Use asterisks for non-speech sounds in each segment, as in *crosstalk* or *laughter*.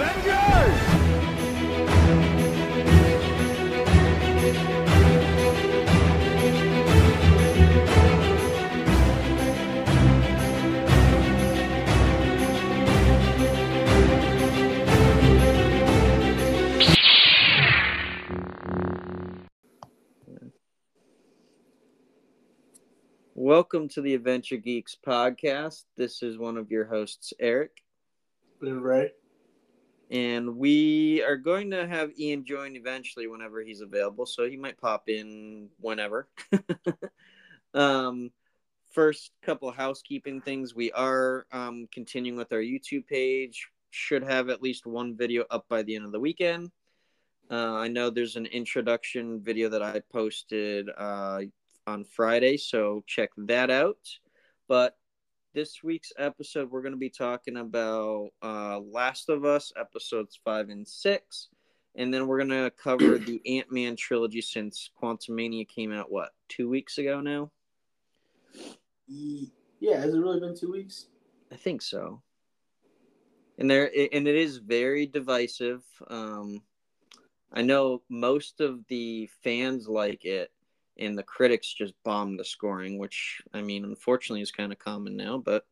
Avengers! Welcome to the Adventure Geeks podcast. This is one of your hosts, Eric, Right. And we are going to have Ian join eventually whenever he's available, so he might pop in whenever. *laughs* um, first couple housekeeping things we are um, continuing with our YouTube page. Should have at least one video up by the end of the weekend. Uh, I know there's an introduction video that I posted uh, on Friday, so check that out. But this week's episode, we're going to be talking about uh, Last of Us episodes five and six, and then we're going to *clears throat* cover the Ant Man trilogy since Quantumania came out. What two weeks ago now? Yeah, has it really been two weeks? I think so. And there, and it is very divisive. Um, I know most of the fans like it, and the critics just bombed the scoring, which I mean, unfortunately, is kind of common now. But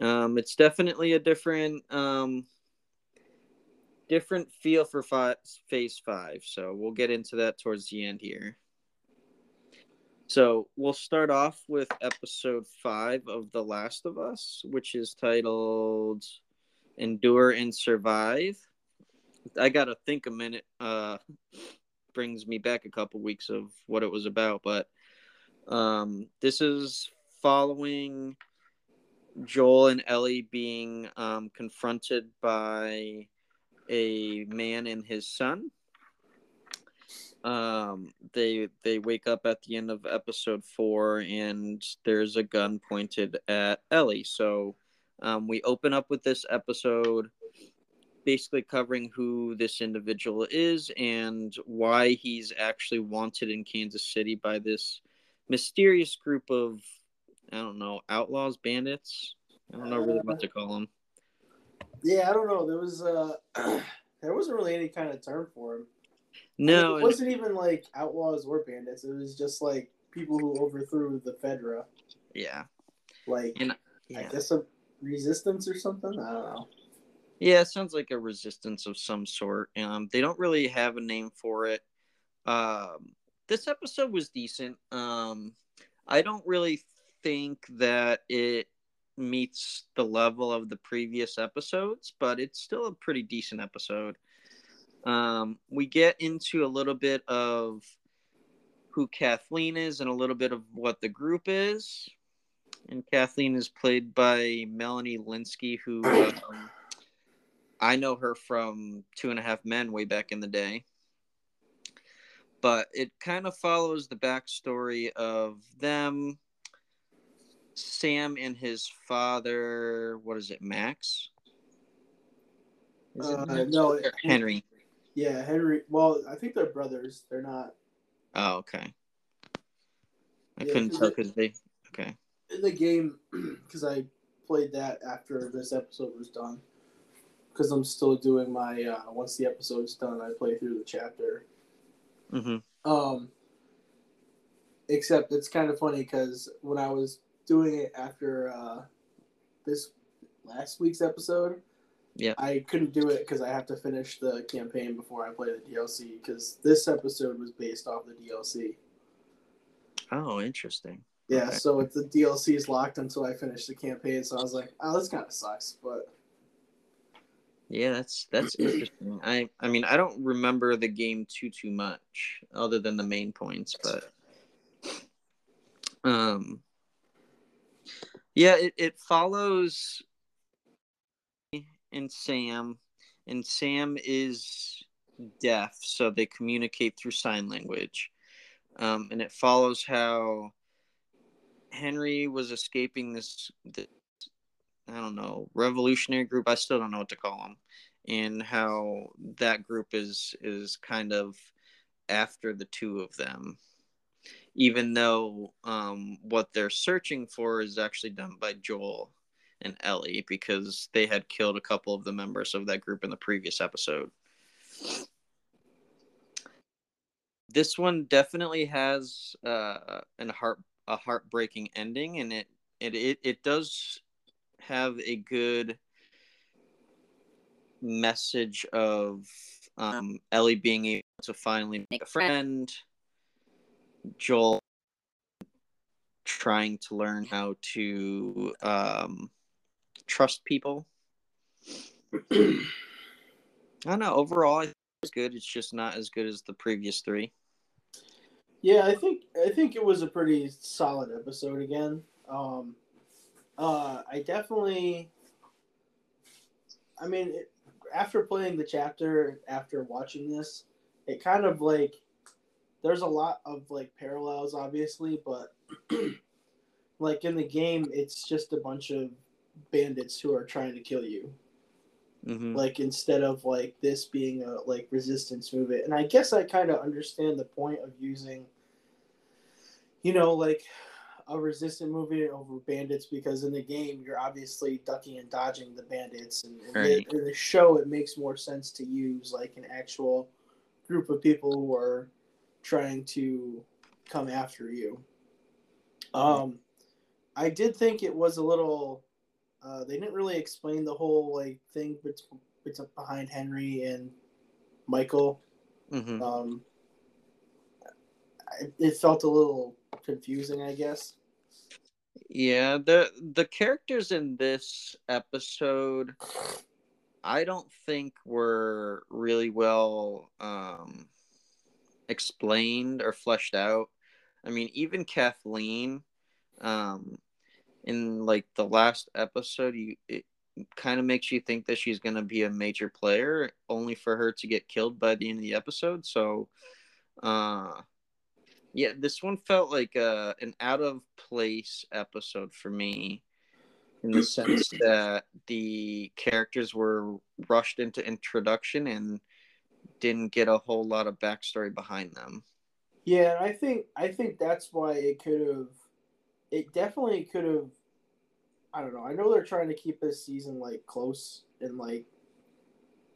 um, it's definitely a different, um, different feel for fi- Phase Five. So we'll get into that towards the end here. So we'll start off with episode five of The Last of Us, which is titled "Endure and Survive." I gotta think a minute. Uh, brings me back a couple weeks of what it was about, but um, this is following Joel and Ellie being um, confronted by a man and his son. Um, they they wake up at the end of episode four, and there's a gun pointed at Ellie. So um, we open up with this episode basically covering who this individual is and why he's actually wanted in Kansas City by this mysterious group of I don't know outlaws, bandits. I don't know really what to call them. Yeah, I don't know. There was uh, *clears throat* there wasn't really any kind of term for him. No, it wasn't even like outlaws or bandits. It was just like people who overthrew the Fedra. yeah, Like and I guess a resistance or something. I don't know. Yeah. It sounds like a resistance of some sort. Um, they don't really have a name for it. Um, this episode was decent. Um, I don't really think that it meets the level of the previous episodes, but it's still a pretty decent episode. Um, we get into a little bit of who Kathleen is and a little bit of what the group is. And Kathleen is played by Melanie Lynskey, who um, I know her from Two and a Half Men way back in the day. But it kind of follows the backstory of them, Sam and his father. What is it, Max? Is it Uh, no, Henry. Yeah, Henry. Well, I think they're brothers. They're not Oh, okay. I Yeah, couldn't tell because they. Okay. in the game *clears throat* because I played that after this episode was done. Because I'm still doing my uh, once the episode's done, I play through the chapter. hmm Um, except it's kind of funny because when I was doing it after uh, this last week's episode, Yeah. I couldn't do it because I have to finish the campaign before I play the DLC. Because this episode was based off the DLC. Oh, interesting. Yeah, Okay. so it's the DLC is locked until I finish the campaign. So I was like, oh, this kind of sucks, but Yeah, that's that's *clears throat* interesting. I I mean, I don't remember the game too too much other than the main points, but um yeah, it, it follows and Sam and Sam is deaf, so they communicate through sign language. Um, and it follows how Henry was escaping this, this I don't know, revolutionary group. I still don't know what to call them, and how that group is is kind of after the two of them, even though um, what they're searching for is actually done by Joel, and Ellie because they had killed a couple of the members of that group in the previous episode. This one definitely has uh, an heart a heartbreaking ending, and it it it, it does have a good message of um, Ellie being able to finally make a friend, Joel trying to learn how to um, trust people. I don't know. Overall, it's good. It's just not as good as the previous three. Yeah, I think I think it was a pretty solid episode again. Um, uh, I definitely. I mean, it, after playing the chapter, after watching this, it kind of like there's a lot of like parallels, obviously, but *clears throat* like in the game, it's just a bunch of bandits who are trying to kill you. Mm-hmm. Like instead of like this being a like resistance movement, and I guess I kind of understand the point of using, you know, like a resistant movie over bandits because in the game you're obviously ducking and dodging the bandits, and, and right. in the show it makes more sense to use like an actual group of people who are trying to come after you. Um, I did think it was a little. Uh, they didn't really explain the whole like thing between behind Henry and Michael. Mm-hmm. Um, it felt a little confusing, I guess. Yeah, the the characters in this episode I don't think were really well um explained or fleshed out. I mean, even Kathleen, um, in like the last episode, you it kind of makes you think that she's going to be a major player, only for her to get killed by the end of the episode. So, uh, yeah, this one felt like uh, an out of place episode for me in the sense *clears throat* that the characters were rushed into introduction and didn't get a whole lot of backstory behind them. Yeah, I think I think that's why it could have. It definitely could have. I don't know. I know they're trying to keep this season like close and like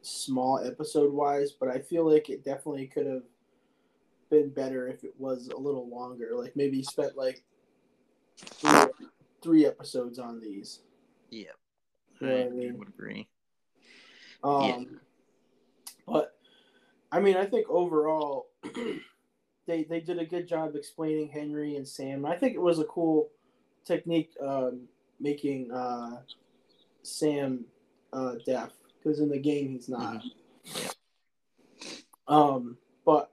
small episode wise, but I feel like it definitely could have been better if it was a little longer. Like maybe spent like three, three episodes on these. Yeah, you know I, I mean? would agree. Um, yeah. but I mean, I think overall, *clears throat* they they did a good job explaining Henry and Sam. I think it was a cool technique um, making uh, Sam uh, deaf because in the game he's not. Mm-hmm. Um, but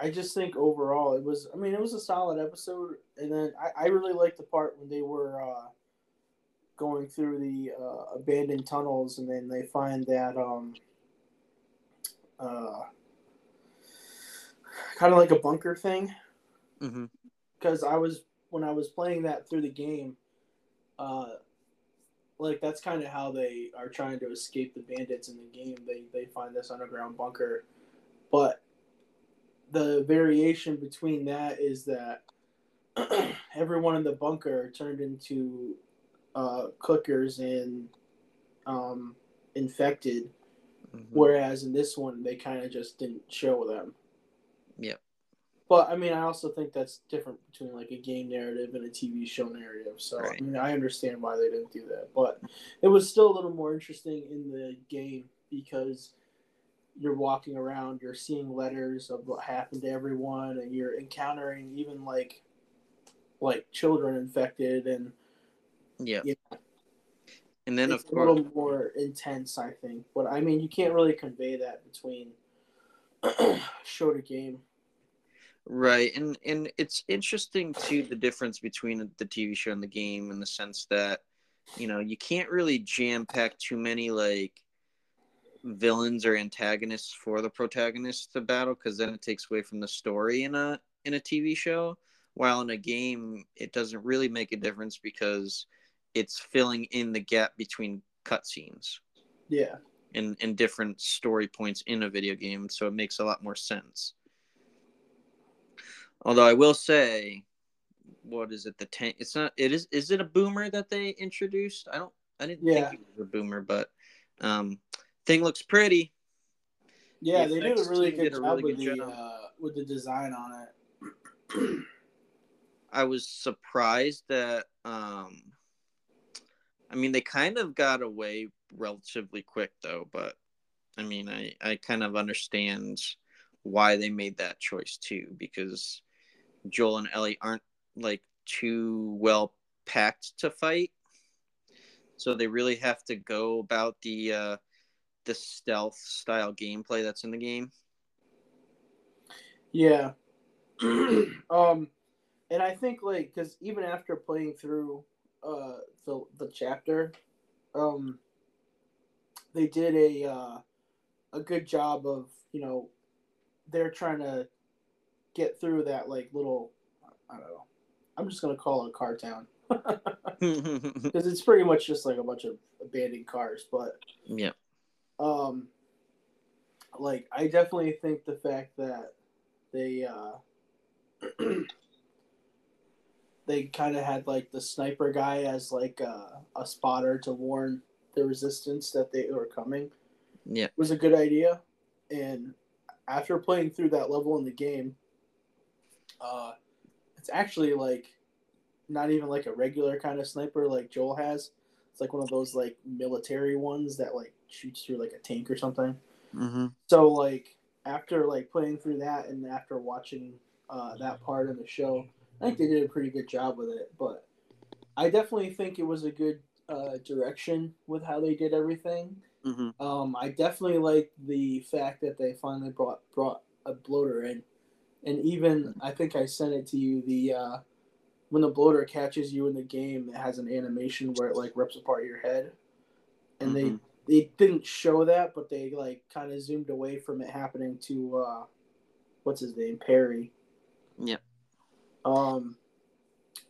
I just think overall it was. I mean, it was a solid episode, and then I, I really liked the part when they were uh, going through the uh, abandoned tunnels, and then they find that um, uh, kind of like a bunker thing. Because mm-hmm. I was when I was playing that through the game, uh, like that's kind of how they are trying to escape the bandits in the game. They they find this underground bunker, but the variation between that is that *clears throat* everyone in the bunker turned into uh, clickers and um, infected Mm-hmm. Whereas in this one, they kind of just didn't show them. Yeah. But I mean, I also think that's different between like a game narrative and a TV show narrative. So right. I mean, I understand why they didn't do that, but it was still a little more interesting in the game because you're walking around, you're seeing letters of what happened to everyone, and you're encountering even like like children infected and yeah, you know, and then of course, a little more intense, I think. But I mean, you can't really convey that between *clears throat* show to game. Right, and and it's interesting too the difference between the TV show and the game in the sense that you know you can't really jam pack too many like villains or antagonists for the protagonist to battle because then it takes away from the story in a in a TV show. While in a game, it doesn't really make a difference because it's filling in the gap between cutscenes. Yeah. And and different story points in a video game, so it makes a lot more sense. Although I will say, what is it? The tank. It's not. It is. Is it a boomer that they introduced? I don't. I didn't Yeah. think it was a boomer, but um, thing looks pretty. Yeah, The they did a really good a job really with good the uh, with the design on it. *clears throat* I was surprised that um I mean they kind of got away relatively quick though, but I mean I I kind of understand why they made that choice too because Joel and Ellie aren't like too well packed to fight. So they really have to go about the uh the stealth style gameplay that's in the game. Yeah. *clears throat* um, and I think like because even after playing through uh the the chapter, um, they did a uh, a good job of you know they're trying to get through that like little I don't know. I'm just gonna call it a car town *laughs* *laughs* *laughs* because it's pretty much just like a bunch of abandoned cars, but yeah. Um like i definitely think the fact that they uh *clears throat* they kind of had like the sniper guy as like a, a spotter to warn the resistance that they were coming Yeah. was a good idea and after playing through that level in the game uh it's actually like not even like a regular kind of sniper like joel has it's like one of those like military ones that like shoots through like a tank or something Mm-hmm. so like after like playing through that and after watching uh, that part of the show, I think they did a pretty good job with it. But I definitely think it was a good uh, direction with how they did everything. Mm-hmm. Um, I definitely like the fact that they finally brought brought a bloater in, and even I think I sent it to you the uh, when the bloater catches you in the game, it has an animation where it like rips apart your head, and they Mhm. They didn't show that, but they like kind of zoomed away from it happening to uh, what's his name, Perry. Yep. Um,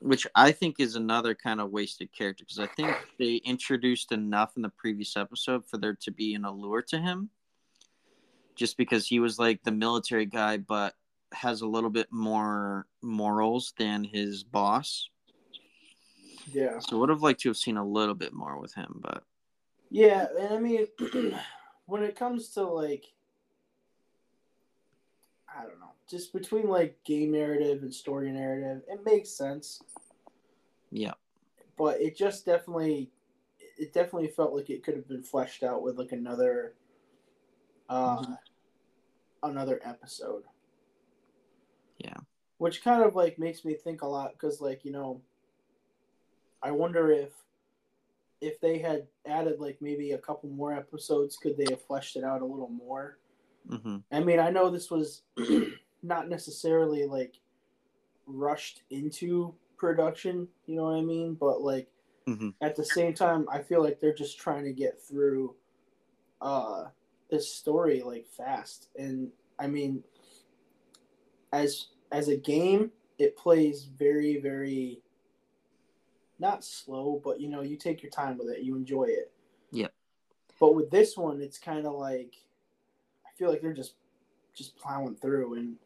which I think is another kind of wasted character because I think they introduced enough in the previous episode for there to be an allure to him. Just because he was like the military guy, but has a little bit more morals than his boss. yeah, So would have liked to have seen a little bit more with him, but yeah, and I mean, *clears throat* when it comes to like, I don't know, just between like game narrative and story narrative, it makes sense. yeah, but it just definitely it definitely felt like it could have been fleshed out with like another uh Mhm. another episode Yeah. which kind of like makes me think a lot because like you know i wonder if if they had added like maybe a couple more episodes could they have fleshed it out a little more hmm I mean, I know this was *clears throat* not necessarily like rushed into production, you know what I mean? But like Mhm. at the same time, I feel like they're just trying to get through uh this story like fast. And I mean as as a game, it plays very very not slow, but you know, you take your time with it, you enjoy it. Yep. But with this one, it's kind of like I feel like they're just just plowing through, and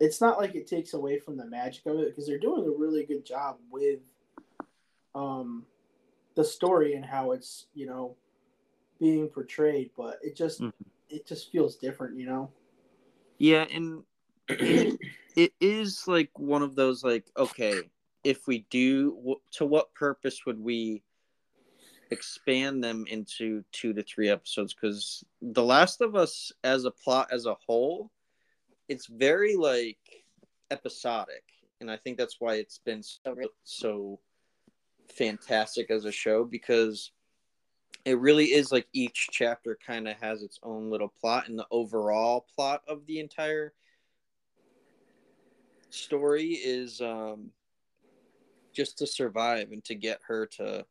it's not like it takes away from the magic of it because they're doing a really good job with um the story and how it's you know being portrayed. But it just Mhm. it just feels different, you know. yeah, and it, *clears throat* it is like one of those like okay, if we do, to what purpose would we expand them into two to three episodes? Because The Last of Us, as a plot as a whole, it's very like episodic, and I think that's why it's been so so fantastic as a show because it really is like each chapter kind of has its own little plot and the overall plot of the entire story is um just to survive and to get her to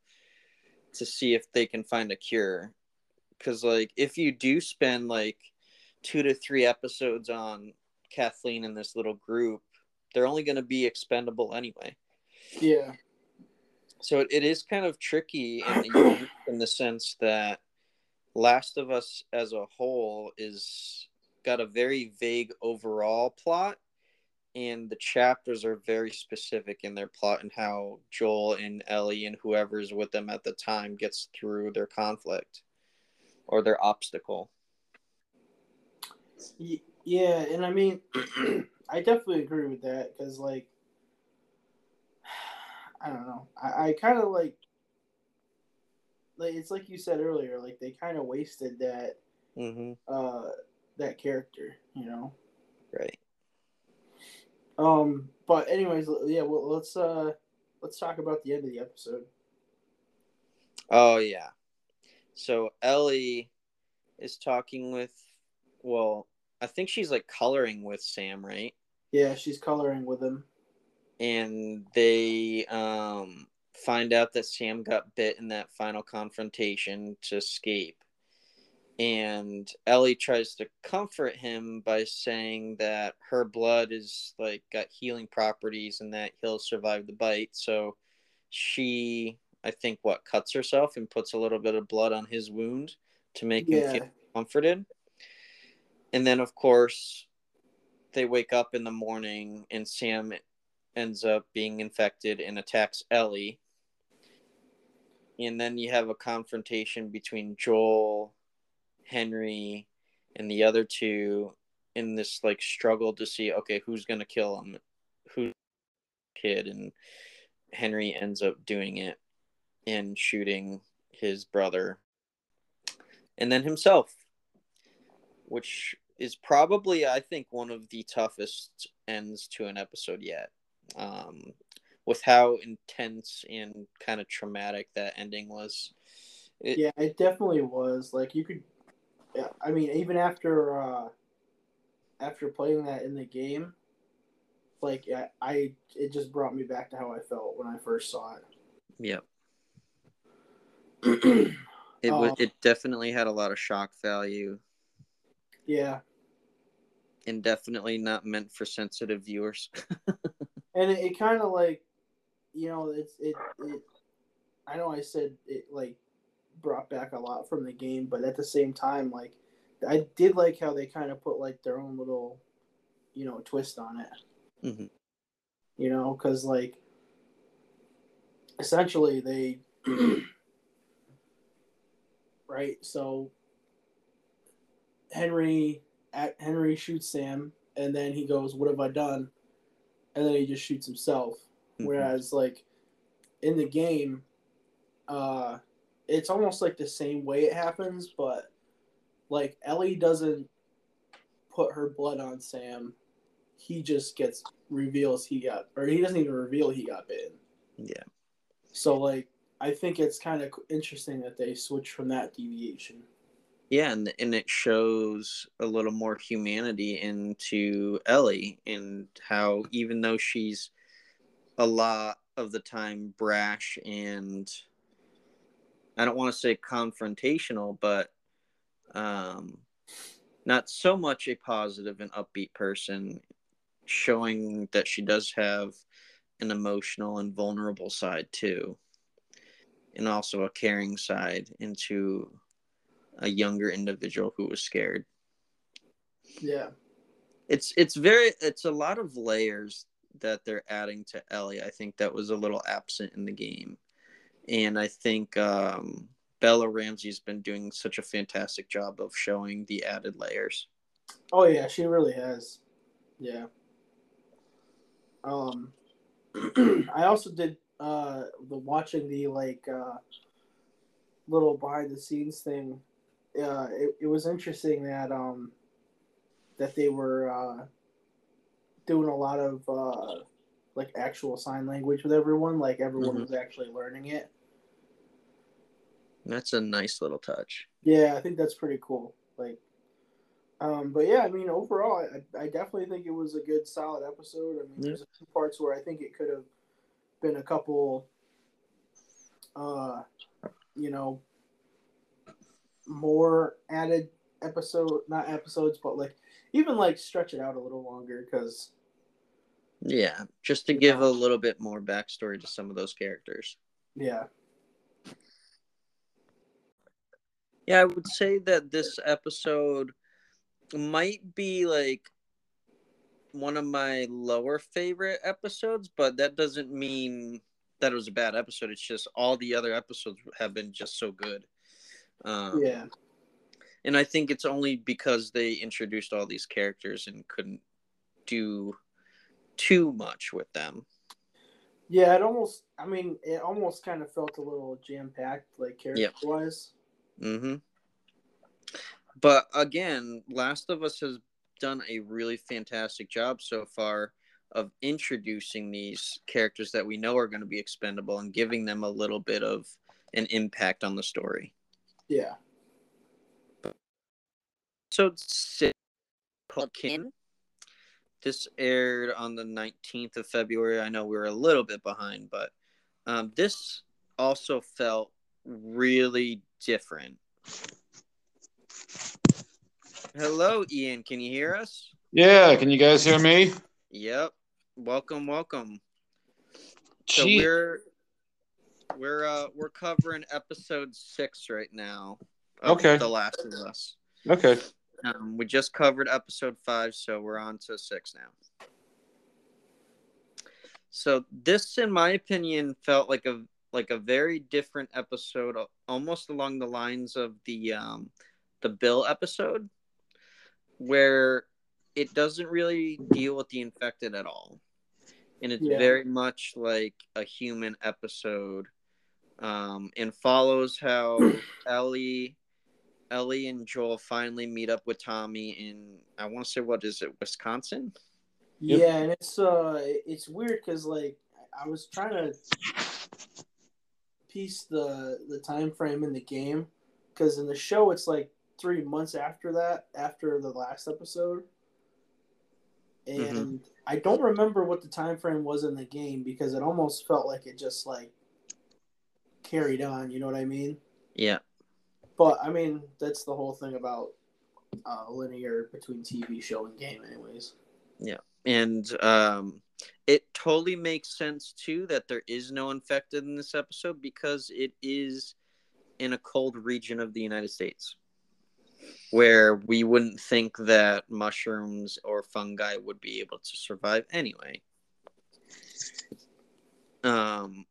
to see if they can find a cure. Because like if you do spend like two to three episodes on kathleen and this little group they're only going to be expendable anyway. Yeah, so it, it is kind of tricky in the, in the sense that last of us as a whole is got a very vague overall plot and the chapters are very specific in their plot and how Joel and Ellie and whoever's with them at the time gets through their conflict or their obstacle. Yeah, and I mean, *clears throat* I definitely agree with that because, like, *sighs* I don't know, I, I kind of like, like it's like you said earlier, like they kind of wasted that, mm-hmm. uh, that character, you know. Right. Um, but anyways, yeah, well, let's uh, let's talk about the end of the episode. Oh yeah, so Ellie is talking with, well, I think she's like coloring with Sam, right? Yeah, she's coloring with him. And they um find out that Sam got bit in that final confrontation to escape and Ellie tries to comfort him by saying that her blood is like got healing properties and that he'll survive the bite. So she, I think, what cuts herself and puts a little bit of blood on his wound to make yeah. him feel comforted. And then, of course, they wake up in the morning and Sam ends up being infected and attacks Ellie. And then you have a confrontation between Joel Henry, and the other two in this like struggle to see okay who's gonna kill him, who kid, and Henry ends up doing it and shooting his brother, and then himself, which is probably I think one of the toughest ends to an episode yet. Um, with how intense and kind of traumatic that ending was. It, yeah, it definitely was. Like you could I mean, even after uh, after playing that in the game, like I, I, it just brought me back to how I felt when I first saw it. Yep. *clears throat* it um, it definitely had a lot of shock value. Yeah. And definitely not meant for sensitive viewers. *laughs* and it, it kind of like, you know, it's it it. I know I said it like brought back a lot from the game, but at the same time, like I did like how they kind of put like their own little, you know, twist on it. Mm-hmm. You know, because like essentially they, *clears throat* right? So Henry at Henry shoots Sam, and then he goes, "What have I done?" And then he just shoots himself. Mm-hmm. Whereas like in the game, uh, it's almost like the same way it happens, but like Ellie doesn't put her blood on Sam. He just gets reveals he got, or he doesn't even reveal he got bitten. Yeah. So like, I think it's kind of interesting that they switch from that deviation. Yeah, and and it shows a little more humanity into Ellie and how even though she's a lot of the time brash and I don't want to say confrontational, but um, not so much a positive and upbeat person, showing that she does have an emotional and vulnerable side too, and also a caring side into a younger individual who was scared. Yeah. It's it's very it's a lot of layers that they're adding to Ellie. I think that was a little absent in the game and I think um, Bella Ramsey's been doing such a fantastic job of showing the added layers. Oh yeah, she really has. Yeah. Um, *clears throat* I also did uh the watching the like uh little behind the scenes thing. Uh, it, it was interesting that um that they were uh doing a lot of uh like actual sign language with everyone. Like everyone mm-hmm. was actually learning it. That's a nice little touch. Yeah, I think that's pretty cool. Like, um, but yeah, I mean, overall, I, I definitely think it was a good, solid episode. I mean, yeah. there's a few parts where I think it could have been a couple, uh, you know, more added episode, not episodes, but like even like stretch it out a little longer because. Yeah, just to give know. a little bit more backstory to some of those characters. Yeah. Yeah, I would say that this episode might be like one of my lower favorite episodes, but that doesn't mean that it was a bad episode. It's just all the other episodes have been just so good. Um, yeah. And I think it's only because they introduced all these characters and couldn't do too much with them. Yeah, it almost. I mean, it almost kind of felt a little jam packed, like character wise. Mm-hmm. But again, Last of Us has done a really fantastic job so far of introducing these characters that we know are going to be expendable and giving them a little bit of an impact on the story. Yeah. So six Kin. This aired on the 19th of February. I know we were a little bit behind, but um, this also felt really different. Hello, Ian. Can you hear us? Yeah, can you guys hear me? Yep. Welcome, welcome. So we're we're uh we're covering episode six right now. okay. The Last of Us. Okay. Um, we just covered episode five, so we're on to six now. So this, in my opinion, felt like a like a very different episode, almost along the lines of the um, the Bill episode, where it doesn't really deal with the infected at all, and it's yeah. very much like a human episode, um, and follows how *clears throat* Ellie Ellie and Joel finally meet up with Tommy in I want to say what is it Wisconsin? Yeah, yep. and it's uh it's weird because like I was trying to piece the the time frame in the game because in the show it's like three months after that after the last episode and mm-hmm. I don't remember what the time frame was in the game because it almost felt like it just like carried on. You know what I mean? Yeah. But I mean, that's the whole thing about uh, linear between TV show and game, anyways. Yeah, and um, it totally makes sense too that there is no infected in this episode because it is in a cold region of the United States where we wouldn't think that mushrooms or fungi would be able to survive anyway. Um,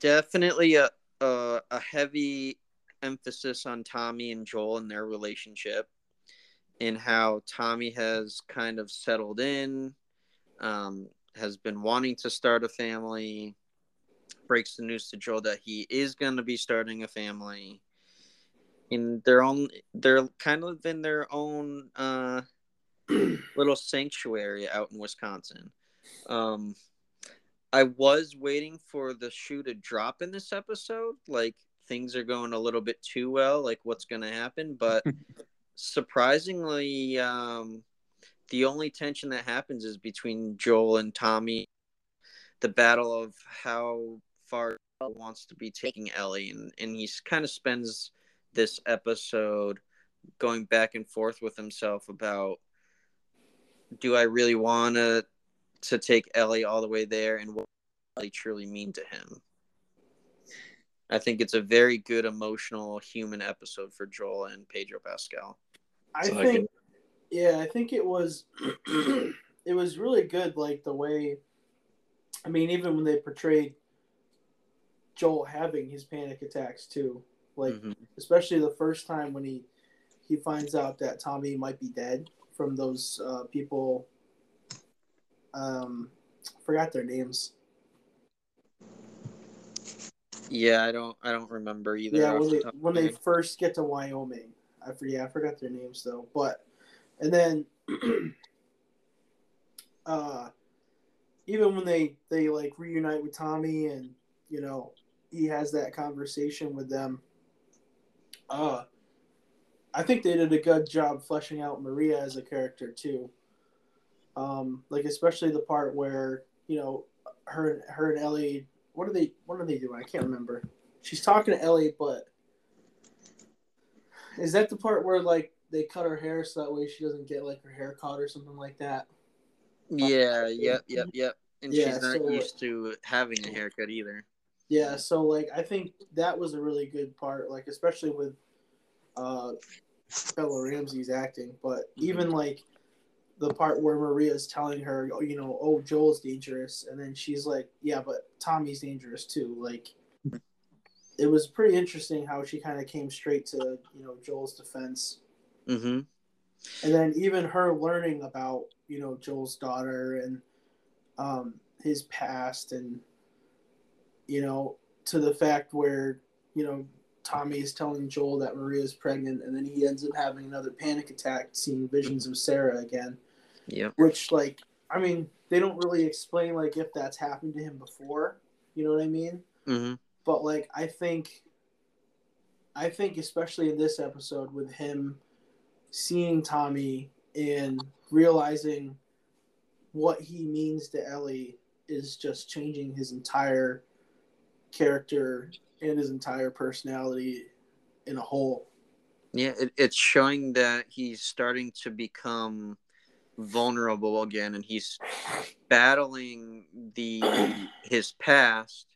definitely a, a, a heavy emphasis on Tommy and Joel and their relationship and how Tommy has kind of settled in, um, has been wanting to start a family, breaks the news to Joel that he is going to be starting a family. In their own, they're kind of in their own uh, *clears throat* little sanctuary out in Wisconsin. Um, I was waiting for the shoe to drop in this episode, like things are going a little bit too well, like what's going to happen. But *laughs* surprisingly, um, the only tension that happens is between Joel and Tommy. The battle of how far he wants to be taking Ellie, and, and he kind of spends this episode going back and forth with himself about do I really want to to take Ellie all the way there, and what Ellie truly mean to him. I think it's a very good emotional human episode for Joel and Pedro Pascal. I so think, I can... yeah, I think it was, *clears throat* it was really good. Like the way, I mean, even when they portrayed Joel having his panic attacks too, like mm-hmm. especially the first time when he he finds out that Tommy might be dead from those uh, people. Um, forgot their names. Yeah, I don't. I don't remember either. Yeah, when they when they first get to Wyoming, I forget. yeah, I forgot their names though. But and then, *clears throat* uh, even when they they like reunite with Tommy and you know he has that conversation with them. Uh, I think they did a good job fleshing out Maria as a character too. Um, like especially the part where you know her her and Ellie what are they what are they doing? I can't remember. She's talking to Ellie, but is that the part where like they cut her hair so that way she doesn't get like her hair caught or something like that? Yeah, yep, yep, yep. And yeah, she's not so, used to having a haircut either. Yeah, so like I think that was a really good part, like especially with uh Bella Ramsey's acting, but even like the part where Maria's telling her, oh, you know, oh, Joel's dangerous, and then she's like, yeah, but Tommy's dangerous too. Like, it was pretty interesting how she kind of came straight to you know Joel's defense. Mm-hmm. And then even her learning about you know Joel's daughter and um, his past, and you know to the fact where you know Tommy is telling Joel that Maria is pregnant, and then he ends up having another panic attack, seeing visions of Sarah again. Yeah. Which, like, I mean, they don't really explain like if that's happened to him before. You know what I mean? Mm-hmm. But like, I think, I think especially in this episode with him seeing Tommy and realizing what he means to Ellie is just changing his entire character and his entire personality in a whole. Yeah, it, it's showing that he's starting to become vulnerable again, and he's battling the his past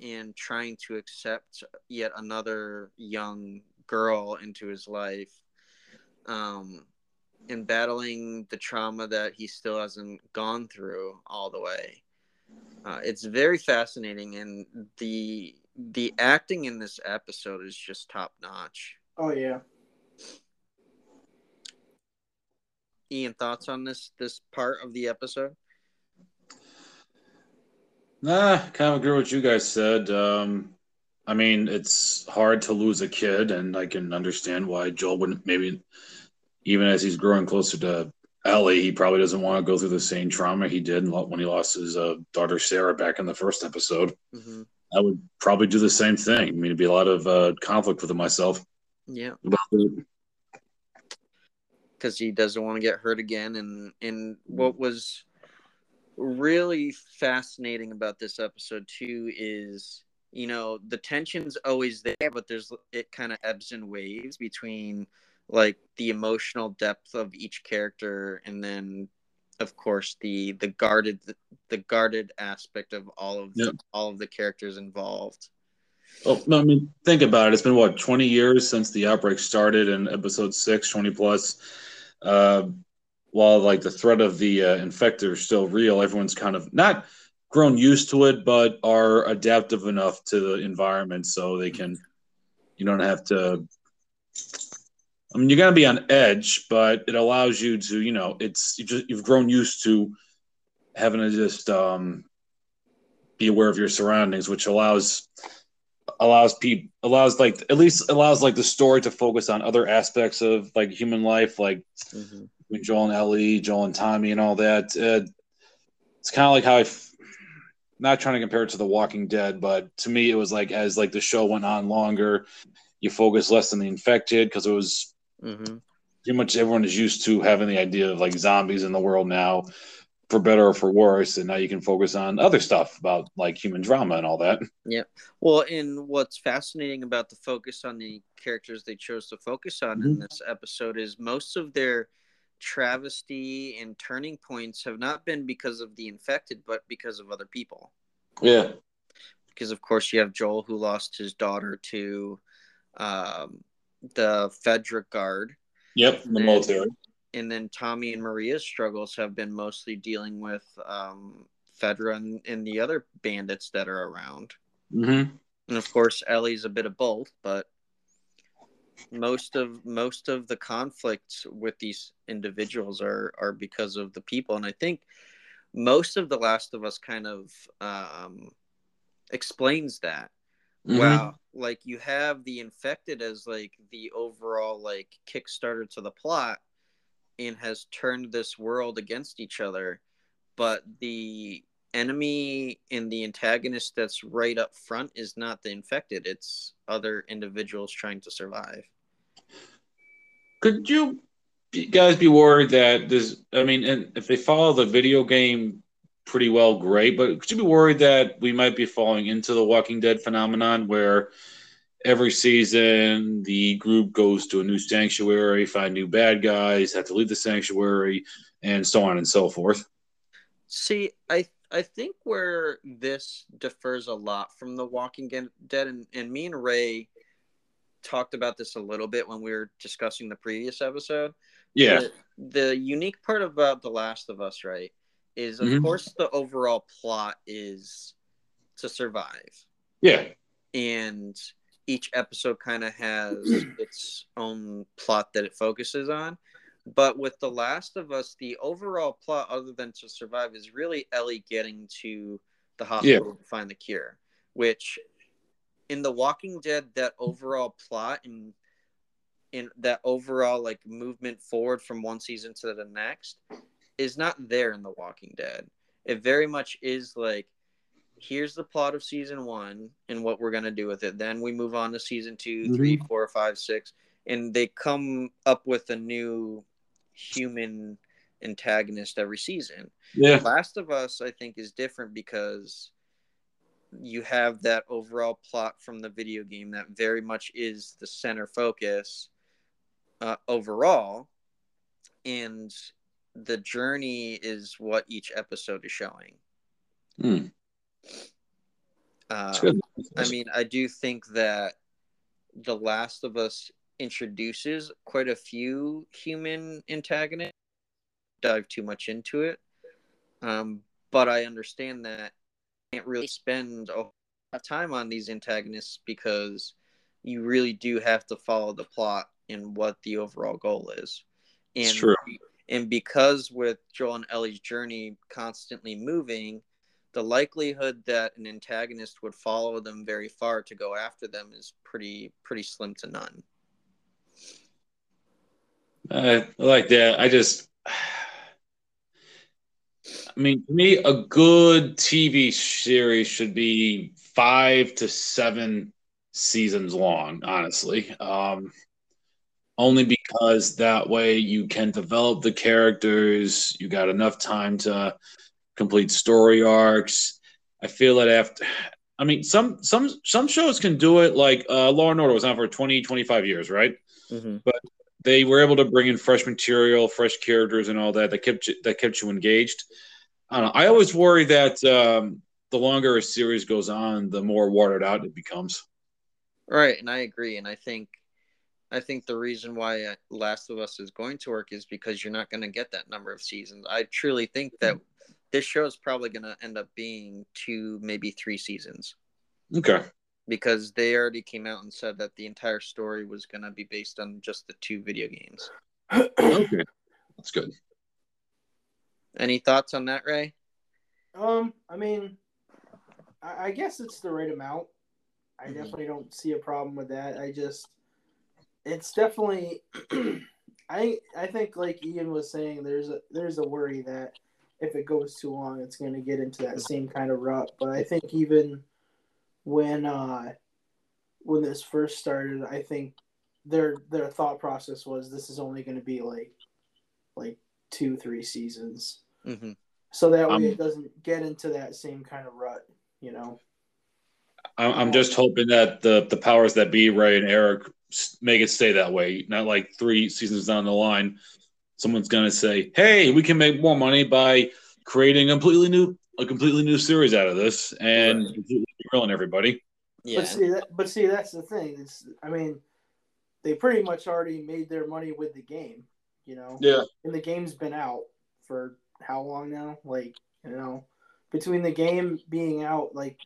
and trying to accept yet another young girl into his life, um, and battling the trauma that he still hasn't gone through all the way. Uh, it's very fascinating, and the the acting in this episode is just top notch. Oh yeah. Ian, thoughts on this this part of the episode? Nah, kind of agree with what you guys said. Um, I mean, it's hard to lose a kid, and I can understand why Joel wouldn't maybe, even as he's growing closer to Ellie, he probably doesn't want to go through the same trauma he did when he lost his uh, daughter Sarah back in the first episode. Mm-hmm. I would probably do the same thing. I mean, it'd be a lot of uh, conflict with myself. Yeah, because he doesn't want to get hurt again. And and what was really fascinating about this episode too is you know the tension's always there, but there's it kind of ebbs and waves between like the emotional depth of each character and then of course the the guarded the guarded aspect of all of Yep. all of the characters involved Oh, no, I mean, think about it. It's been what, 20 years since the outbreak started in episode six, 20 plus. Uh, while like the threat of the uh, infector is still real, everyone's kind of not grown used to it, but are adaptive enough to the environment so they can, you don't have to. I mean, you're gonna be on edge, but it allows you to, you know, it's you just you've grown used to having to just um, be aware of your surroundings, which allows allows people allows like at least allows like the story to focus on other aspects of like human life, like mm-hmm. Joel and Ellie, Joel and Tommy, and all that. Uh, it's kind of like how I, f- not trying to compare it to The Walking Dead, but to me it was like as like the show went on longer, you focus less on the infected because it was Mm-hmm. pretty much everyone is used to having the idea of like zombies in the world now, for better or for worse, and now you can focus on other stuff about like human drama and all that. Yeah. Well, and what's fascinating about the focus on the characters they chose to focus on in Mhm. this episode is most of their travesty and turning points have not been because of the infected, but because of other people. Yeah, Because, of course, you have Joel who lost his daughter to um, the Fedra guard, yep, the military. and then Tommy and Maria's struggles have been mostly dealing with um, Fedra and, and the other bandits that are around. Mm-hmm. and of course Ellie's a bit of both, but most of most of the conflicts with these individuals are are because of the people, and I think most of The Last of Us kind of um, explains that. Mm-hmm. Wow, like you have the infected as like the overall like kickstarter to the plot, and has turned this world against each other, but the enemy and the antagonist that's right up front is not the infected it's other individuals trying to survive Could you guys be worried that this? I mean, and if they follow the video game pretty well, great. But could you be worried that we might be falling into the Walking Dead phenomenon where every season the group goes to a new sanctuary, find new bad guys, have to leave the sanctuary, and so on and so forth? see i i think where this differs a lot from the walking dead and, and me and ray talked about this a little bit when we were discussing the previous episode Yeah. The, the unique part about The Last of Us, right, is of Mhm. course the overall plot is to survive. Yeah. and each episode kind of has *clears throat* its own plot that it focuses on. But with The Last of Us, the overall plot, other than to survive, is really Ellie getting to the hospital to find the cure. Which, in The Walking Dead, that overall plot and in that overall like movement forward from one season to the next is not there in The Walking Dead. It very much is like here's the plot of season one and what we're gonna do with it. Then we move on to season 2 three, four, five, six, and they come up with a new human antagonist every season. Yeah. Last of Us, I think, is different because you have that overall plot from the video game that very much is the center focus uh, overall, and the journey is what each episode is showing. That's good. I mean, I do think that The Last of Us introduces quite a few human antagonists. Dive too much into it, um, but I understand that you can't really spend a lot of time on these antagonists because you really do have to follow the plot and what the overall goal is. And It's true. And because with Joel and Ellie's journey constantly moving, the likelihood that an antagonist would follow them very far to go after them is pretty pretty slim to none. I like that. I just, I mean, to me, a good TV series should be five to seven seasons long, honestly. Um, only because that way you can develop the characters. You got enough time to complete story arcs. I feel that after, I mean, some some some shows can do it. Like uh, Law and Order was on for 20, 25 years, right? Mm-hmm. they were able to bring in fresh material, fresh characters, and all that that kept you, that kept you engaged. I don't know. I always worry that um, the longer a series goes on, the more watered out it becomes. Right, and I agree, and I think I think the reason why uh, Last of Us is going to work is because you're not going to get that number of seasons. I truly think that this show is probably going to end up being two, maybe three seasons. Okay. because they already came out and said that the entire story was going to be based on just the two video games. Okay. That's good. Any thoughts on that, Ray? Um, I mean, I, I guess it's the right amount. I Mhm. definitely don't see a problem with that. I just, it's definitely, *clears throat* I I think like Ian was saying, there's a there's a worry that if it goes too long, it's going to get into that same kind of rut. But I think even when uh when this first started, I think their their thought process was this is only going to be like like two three seasons Mm-hmm. so that way Um, it doesn't get into that same kind of rut, you know. I'm, I'm just hoping that the the powers that be, Ray and Eric, make it stay that way. Not like three seasons down the line, someone's gonna say, "Hey, we can make more money by creating a completely new a completely new series out of this and Right. completely grilling everybody." Yeah, But see that but see that's the thing. It's I mean, they pretty much already made their money with the game, you know. Yeah. And the game's been out for how long now? Like, you know, between the game being out, like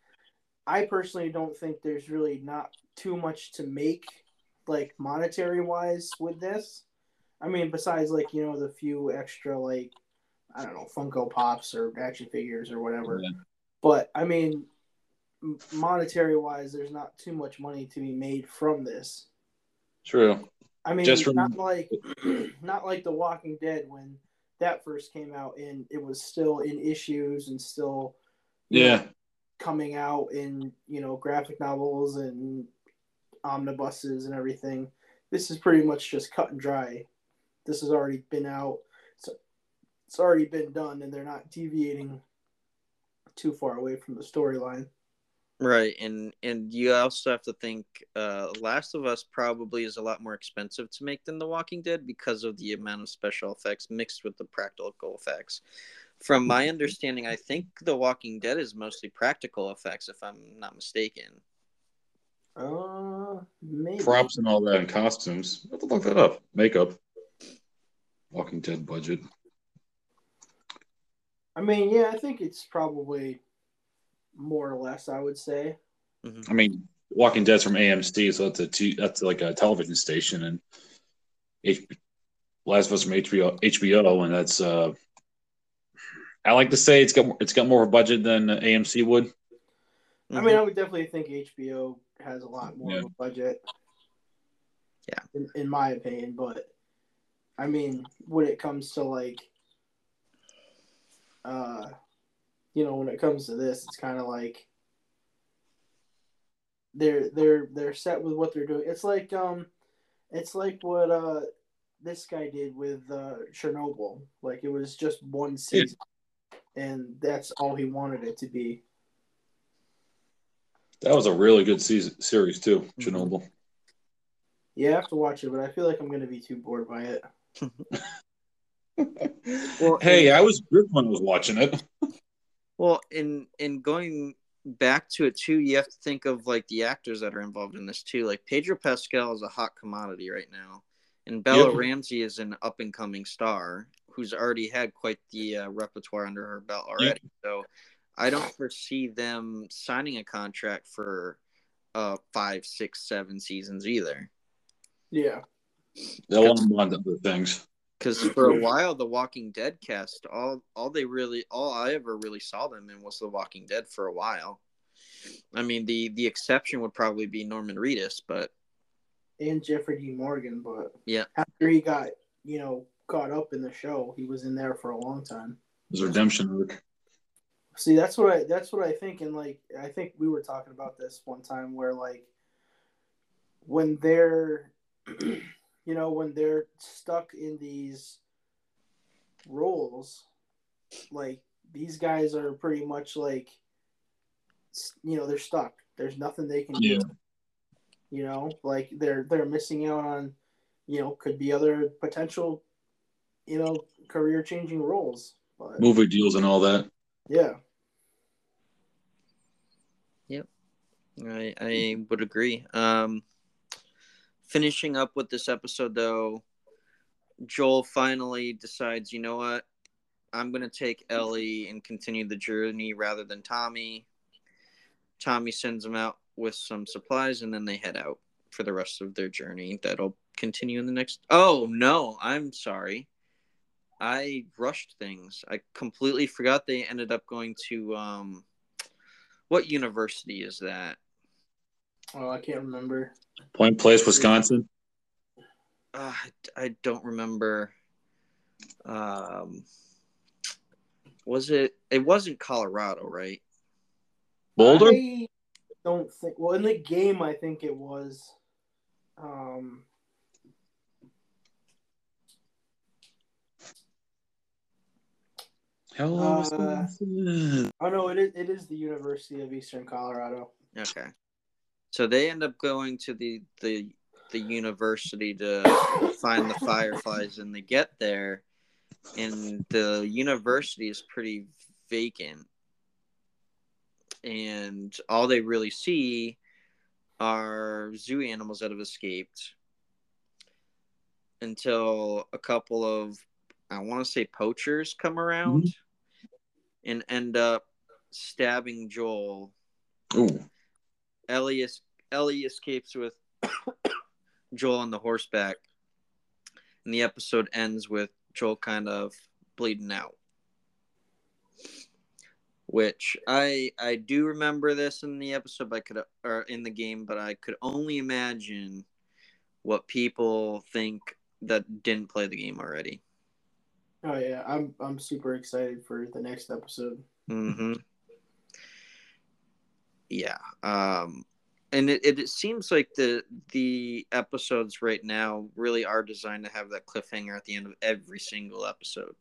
I personally don't think there's really not too much to make like monetary wise with this. I mean, besides like, you know, the few extra like I don't know, Funko Pops or action figures or whatever. Yeah. But I mean, monetary wise, there's not too much money to be made from this. True. I mean, Just from- not like *clears throat* not like The Walking Dead when that first came out and it was still in issues and still you know, Yeah. coming out in you know graphic novels and omnibuses and everything. This is pretty much just cut and dry. This has already been out. So it's already been done, and they're not deviating too far away from the storyline. right. And and you also have to think, uh, Last of Us probably is a lot more expensive to make than The Walking Dead because of the amount of special effects mixed with the practical effects. From my understanding, I think The Walking Dead is mostly practical effects, if I'm not mistaken. Uh, maybe. Props and all that and costumes. I Have to look that up. Makeup. Walking Dead budget. I mean, yeah, I think it's probably more or less. I would say. I mean, Walking Dead's from AMC, so that's a t- that's like a television station, and H- Last of Us from HBO, HBO, and that's uh, I like to say it's got more, it's got more of a budget than AMC would. I mean, I would definitely think HBO has a lot more Yeah. of a budget. Yeah. In, in my opinion, but I mean, when it comes to like, uh, you know, when it comes to this, it's kind of like they're they're they're set with what they're doing. It's like um, it's like what uh this guy did with uh Chernobyl. Like it was just one season, and that's all he wanted it to be. That was a really good season series too, Mhm. Chernobyl. Yeah, I have to watch it, but I feel like I'm gonna be too bored by it. *laughs* Well, hey, I was good when I was watching it. *laughs* Well, in in going back to it too, you have to think of like the actors that are involved in this too. Like Pedro Pascal is a hot commodity right now, and Bella Yep. Ramsey is an up and coming star who's already had quite the uh, repertoire under her belt already. So I don't foresee them signing a contract for uh five, six, seven seasons either. Yeah. They'll want to move other things. Because for a while, the Walking Dead cast, all all they really, all I ever really saw them in was the Walking Dead for a while. I mean, the the exception would probably be Norman Reedus, but and Jeffrey D. Morgan, but Yeah. after he got you know caught up in the show, he was in there for a long time. His redemption arc. See, that's what I that's what I think, and like I think we were talking about this one time where like when they're *clears throat* you know when they're stuck in these roles, like these guys are pretty much like you know they're stuck. There's nothing they can Yeah. do. You know, like they're they're missing out on, you know, could be other potential, you know, career changing roles. But Movie deals and all that. Yeah, Yep. I I would agree. Um, finishing up with this episode though, Joel finally decides, you know what, I'm gonna take Ellie and continue the journey rather than Tommy. Tommy sends him out with some supplies, and then they head out for the rest of their journey. That'll continue in the next. Oh no, I'm sorry. I rushed things. I completely forgot they ended up going to um what university is that? oh, I can't remember. Point Place, Wisconsin. Uh, I don't remember. Um was it it wasn't Colorado, right? Boulder. I don't think. Well, in the game, I think it was. Um, Hello, Uh, oh no, it is. It is the University of Eastern Colorado. Okay. So they end up going to the the the university to find the fireflies and they get there and the university is pretty vacant and all they really see are zoo animals that have escaped until a couple of i want to say poachers come around and end up stabbing joel Ooh, Ellie, Ellie escapes with *coughs* Joel on the horseback, and the episode ends with Joel kind of bleeding out. Which I I do remember this in the episode, but I could or in the game, but I could only imagine what people think that didn't play the game already. Oh yeah, I'm I'm super excited for the next episode. Mm-hmm. Yeah. Um, and it, it, it seems like the the episodes right now really are designed to have that cliffhanger at the end of every single episode.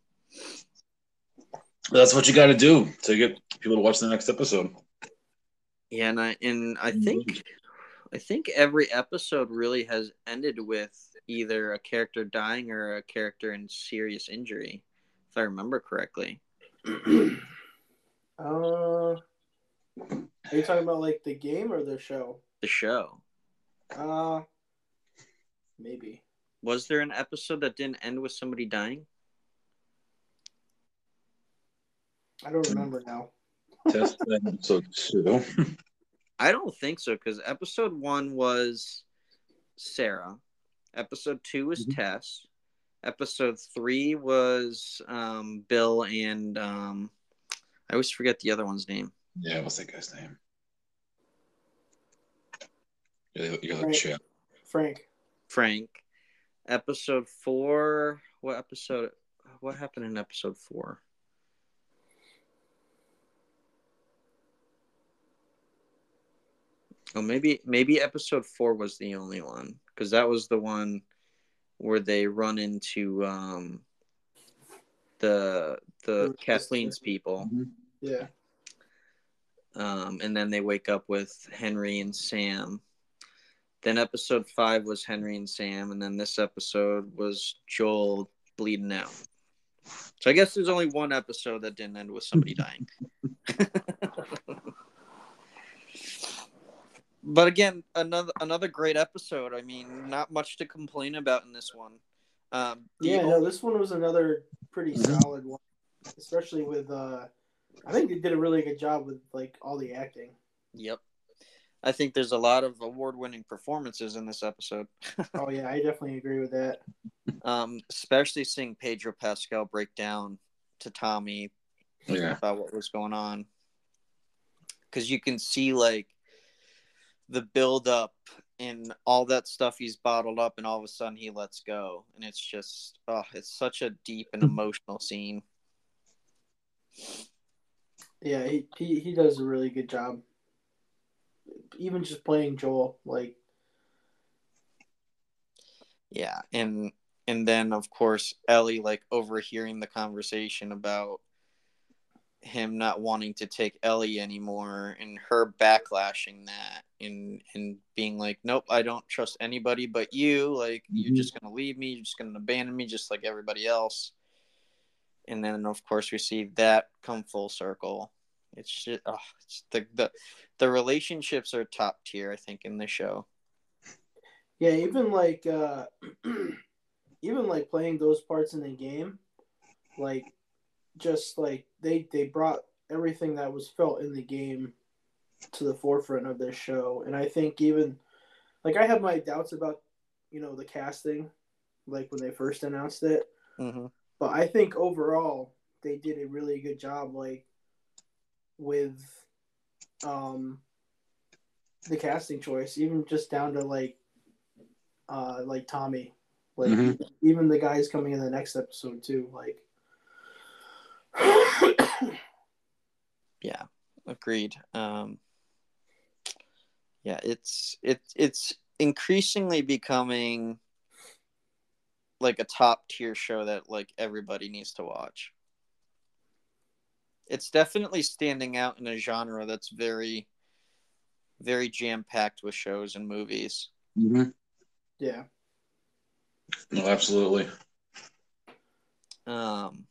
that's what you got to do to get people to watch the next episode. Yeah, and I and I think I think every episode really has ended with either a character dying or a character in serious injury, if I remember correctly. *clears throat* Uh, are you talking about like the game or the show? The show. Uh, maybe. Was there an episode that didn't end with somebody dying? I don't remember now. Tess *laughs* episode two. *laughs* I don't think so because episode one was Sarah, episode two was Mhm. Tess, episode three was um, Bill and um, I always forget the other one's name. Yeah, what's that guy's name? You you got Right. Frank. Frank. Episode four. What episode? What happened in episode four? Oh, maybe maybe episode four was the only one because that was the one where they run into um the the The- Kathleen's people, Yeah. um, and then they wake up with Henry and Sam. Then episode five was Henry and Sam, and then this episode was Joel bleeding out. So I guess there's only one episode that didn't end with somebody dying. *laughs* *laughs* but again, another another great episode. I mean, not much to complain about in this one. Um, Yeah, only- no, this one was another pretty Mhm. solid one, especially with. uh I think they did a really good job with like all the acting. Yep. I think there's a lot of award-winning performances in this episode. *laughs* Oh yeah, I definitely agree with that. Um, especially seeing Pedro Pascal break down to Tommy Yeah. about what was going on. Cuz you can see like the build up and all that stuff he's bottled up and all of a sudden he lets go and it's just oh, it's such a deep and hmm. emotional scene. Yeah, he, he he does a really good job. Even just playing Joel, like Yeah, and and then of course Ellie like overhearing the conversation about him not wanting to take Ellie anymore and her backlashing that and and being like, Nope, I don't trust anybody but you. Like you're Mhm. just gonna leave me, you're just gonna abandon me just like everybody else. And then of course we see that come full circle. It's just oh, it's the the the relationships are top tier, I think, in the show. yeah, even like uh *clears throat* even like playing those parts in the game, like just like they they brought everything that was felt in the game to the forefront of this show, and I think even like I have my doubts about you know the casting, like when they first announced it, Mm-hmm. but I think overall they did a really good job, like with um the casting choice, even just down to like uh like Tommy, like Mhm. even the guys coming in the next episode too, like. *coughs* Yeah, agreed. Um, yeah, it's it's it's increasingly becoming like a top tier show that like everybody needs to watch. It's definitely standing out in a genre that's very very jam packed with shows and movies. Mm-hmm. yeah, No, absolutely. Um,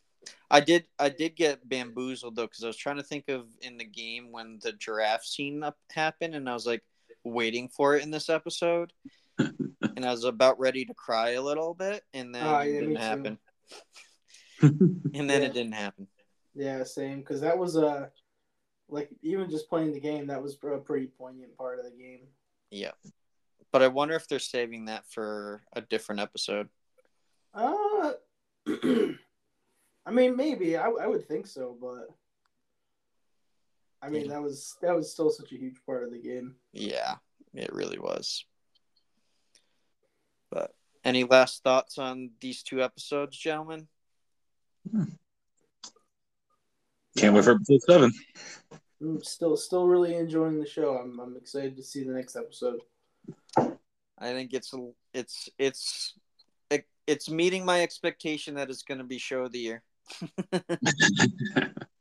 I did I did get bamboozled though because I was trying to think of in the game when the giraffe scene up happened, and I was like waiting for it in this episode, *laughs* and I was about ready to cry a little bit, and then Oh, it yeah, me didn't happen, *laughs* and then Yeah. it didn't happen. yeah, same. Because that was a like even just playing the game, that was a pretty poignant part of the game. Yeah, but I wonder if they're saving that for a different episode. Uh, *clears throat* I mean, maybe I, I would think so, but I mean that was that was still such a huge part of the game. Yeah, it really was. But any last thoughts on these two episodes, gentlemen? Hmm. Can't wait for episode seven. I'm still still really enjoying the show. I'm I'm excited to see the next episode. I think it's it's it's it, it's meeting my expectation that it's going to be show of the year. *laughs* *laughs*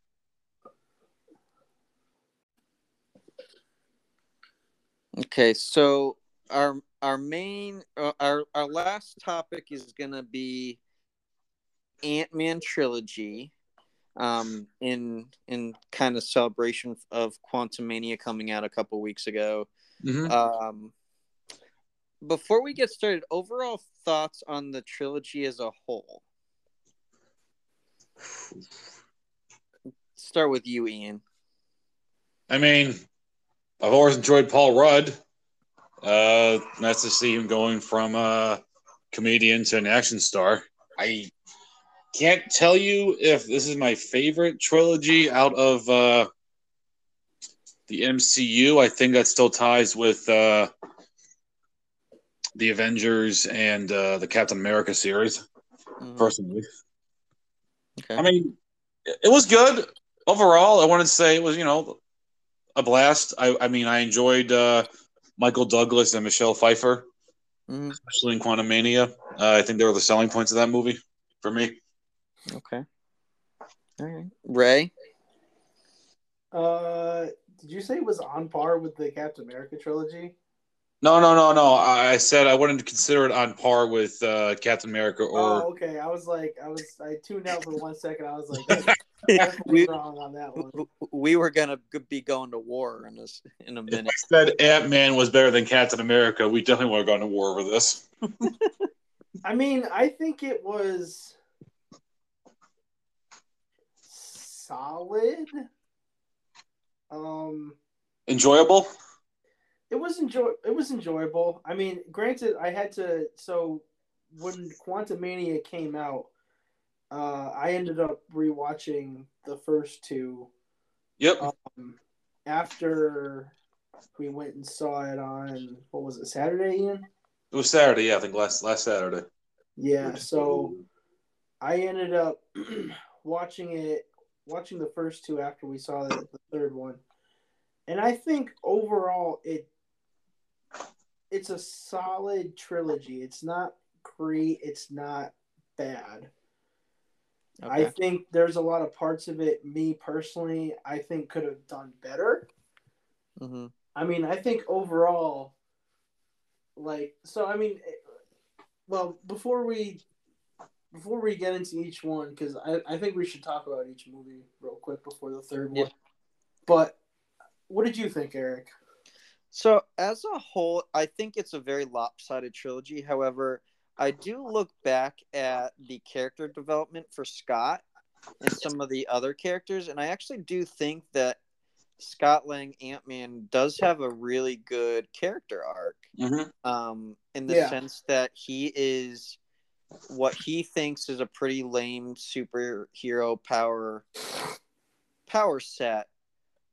Okay, so our our main uh, our our last topic is going to be Ant Man trilogy, um, in in kind of celebration of Quantumania coming out a couple weeks ago. Mhm. Um, before we get started, overall thoughts on the trilogy as a whole. Start with you, Ian. I mean, I've always enjoyed Paul Rudd. Uh, nice to see him going from a comedian to an action star. I can't tell you if this is my favorite trilogy out of uh, the MCU. I think that still ties with uh, the Avengers and uh, the Captain America series, Mhm. personally. Okay. I mean, it was good overall. I wanted to say it was, you know, a blast. I, I mean, I enjoyed uh, Michael Douglas and Michelle Pfeiffer, Mhm. especially in Quantumania. Uh, I think they were the selling points of that movie for me. Okay. All right. Ray. Uh, did you say it was on par with the Captain America trilogy? No, no, no, no. I I said I wouldn't consider it on par with uh, Captain America or. oh, okay. I was like, I was, I tuned out for one second. I was like, *laughs* that's we, wrong on that one. we were gonna be going to war in this in a if minute. I said Ant Man was better than Captain America, we definitely would have gone to war over this. *laughs* I mean, I think it was solid. Um, Enjoyable. It was enjoy it was enjoyable. I mean, granted, I had to so when Quantumania came out, uh, I ended up rewatching the first two Yep. um, after we went and saw it on what was it Saturday, Ian? It was Saturday. Yeah, I think last last Saturday. Yeah, so I ended up *clears throat* watching it, watching the first two after we saw the, the third one, and I think overall it it's a solid trilogy. It's not great. It's not bad. I think there's a lot of parts of it. Me personally, I think could have done better. hmm I mean, I think overall, like, so I mean, eh, well, before we before we get into each one, because I, I think we should talk about each movie real quick before the third Yeah. one. But what did you think, Eric? So as a whole, I think it's a very lopsided trilogy. However, I do look back at the character development for Scott and some of the other characters, and I actually do think that Scott Lang Ant Man does have a really good character arc. Mm-hmm. um, in the Yeah. sense that he is what he thinks is a pretty lame superhero power power set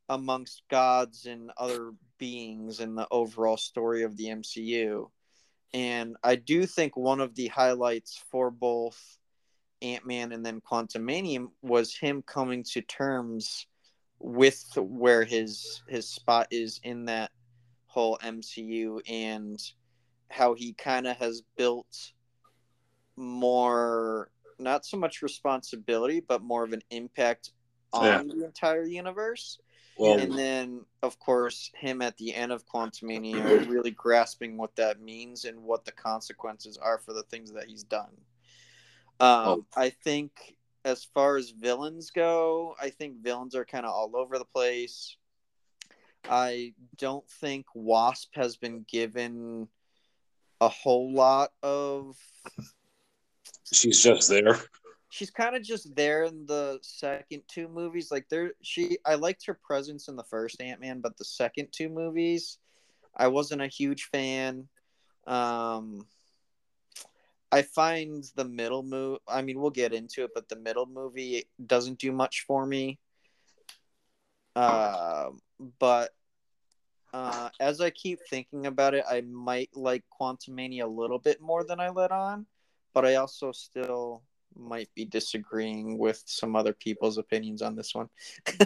amongst gods and other beings in the overall story of the MCU. And I do think one of the highlights for both Ant Man and then Quantumania was him coming to terms with where his his spot is in that whole MCU and how he kind of has built more not so much responsibility but more of an impact on Yeah. the entire universe Well, and then of course him at the end of Quantumania *clears throat* really grasping what that means and what the consequences are for the things that he's done um, Oh. i think as far as villains go i think villains are kind of all over the place i don't think wasp has been given a whole lot of she's just there. She's kind of just there in the second two movies. Like there, she I liked her presence in the first Ant Man, but the second two movies, I wasn't a huge fan. Um, I find the middle move. I mean, we'll get into it, but the middle movie doesn't do much for me. Uh, but uh, as I keep thinking about it, I might like Quantumania a little bit more than I let on, but I also still might be disagreeing with some other people's opinions on this one. *laughs*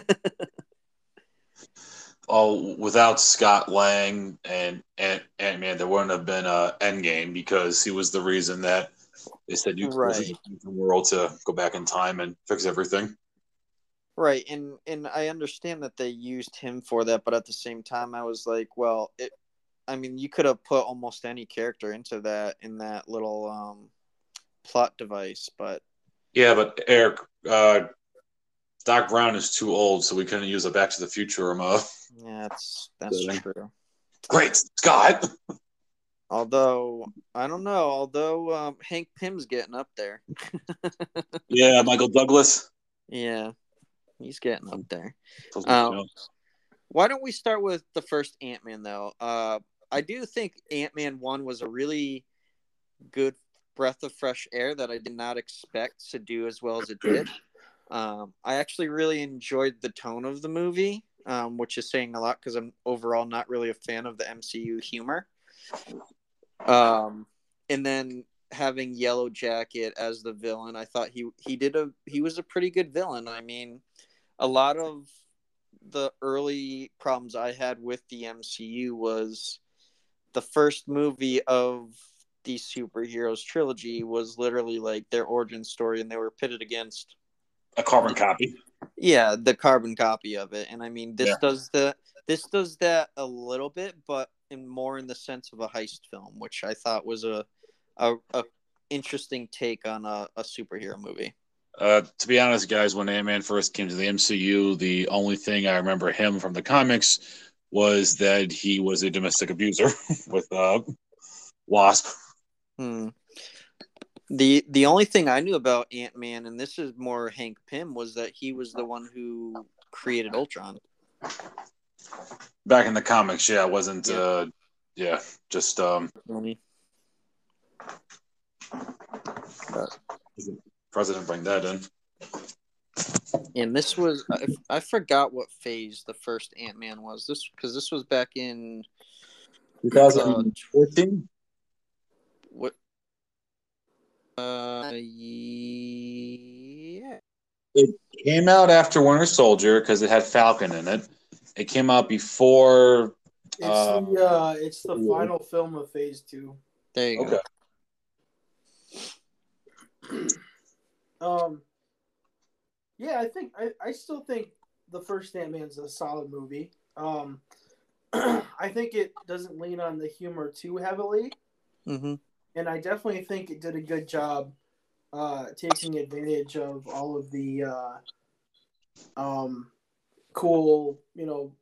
Oh, without Scott Lang and Ant Man, there wouldn't have been a Endgame because he was the reason that they said you right. the world to go back in time and fix everything. Right, and and I understand that they used him for that, but at the same time, I was like, well, it. I mean, you could have put almost any character into that in that little um, plot device, but Yeah, but Eric, uh, Doc Brown is too old, so we couldn't use a Back to the Future remote. yeah, that's that's Really? true. Great, Scott. Although I don't know, although um, Hank Pym's getting up there. *laughs* yeah, Michael Douglas. Yeah, he's getting up there. Um, why don't we start with the first Ant Man though? Uh, I do think Ant Man one was a really good breath of fresh air that I did not expect to do as well as it did. *clears throat* Um, I actually really enjoyed the tone of the movie, um, which is saying a lot because I'm overall not really a fan of the MCU humor. Um, and then having Yellow Jacket as the villain, I thought he he did a he was a pretty good villain. I mean, a lot of the early problems I had with the MCU was the first movie of the superheroes trilogy was literally like their origin story and they were pitted against a carbon copy. Yeah, the carbon copy of it. And I mean this yeah. does the this does that a little bit, but in more in the sense of a heist film, which I thought was a a, a interesting take on a, a superhero movie. Uh, to be honest, guys, when Ant Man first came to the MCU, the only thing I remember him from the comics was that he was a domestic abuser *laughs* with uh, Wasp. Hmm. The the only thing I knew about Ant Man, and this is more Hank Pym, was that he was the one who created Ultron. Back in the comics, yeah, it wasn't. Yeah, uh, yeah just um. President bring that in. And this was I, I forgot what phase the first Ant Man was. This because this was back in 2014. What? Uh, yeah. It came out after Winter Soldier because it had Falcon in it. It came out before. It's uh, the uh, it's the final film of Phase Two. There you okay. go. *clears throat* um. Yeah, I think I, I still think the first Ant Man's a solid movie. Um, *clears throat* I think it doesn't lean on the humor too heavily. Mm-hmm and I definitely think it did a good job uh, taking advantage of all of the uh, um, cool, you know,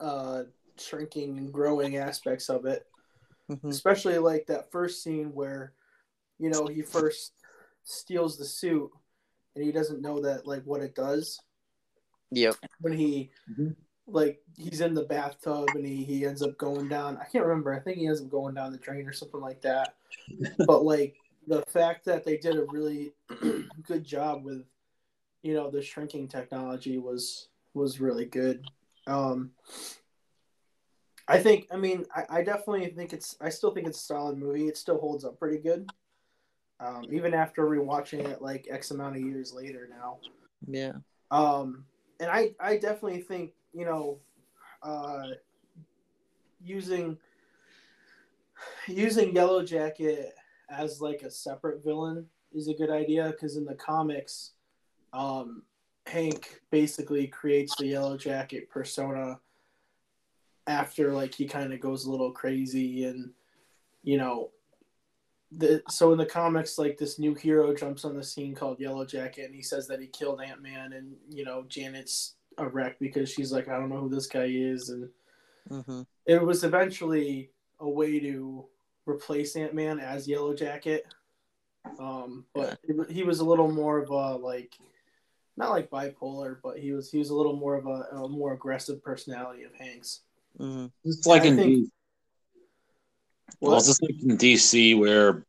uh, shrinking and growing aspects of it. Mm-hmm. Especially like that first scene where, you know, he first steals the suit and he doesn't know that like what it does. Yep. When he mm-hmm like he's in the bathtub and he, he ends up going down. I can't remember. I think he ends up going down the drain or something like that. *laughs* But like the fact that they did a really *clears throat* good job with you know the shrinking technology was was really good. Um i think i mean I, I definitely think it's i still think it's a solid movie. It still holds up pretty good. Um even after rewatching it like x amount of years later now. Yeah. Um and i i definitely think you know, uh, using using Yellow Jacket as like a separate villain is a good idea because in the comics, um, Hank basically creates the Yellow Jacket persona after like he kind of goes a little crazy and you know the so in the comics like this new hero jumps on the scene called Yellow Jacket and he says that he killed Ant Man and you know Janet's a wreck because she's like, I don't know who this guy is, and mm-hmm. it was eventually a way to replace Ant Man as Yellow Jacket. Um, but yeah. it, he was a little more of a like, not like bipolar, but he was he was a little more of a, a more aggressive personality of Hank's. Mm-hmm. It's like in think, D- well, it's just like in DC where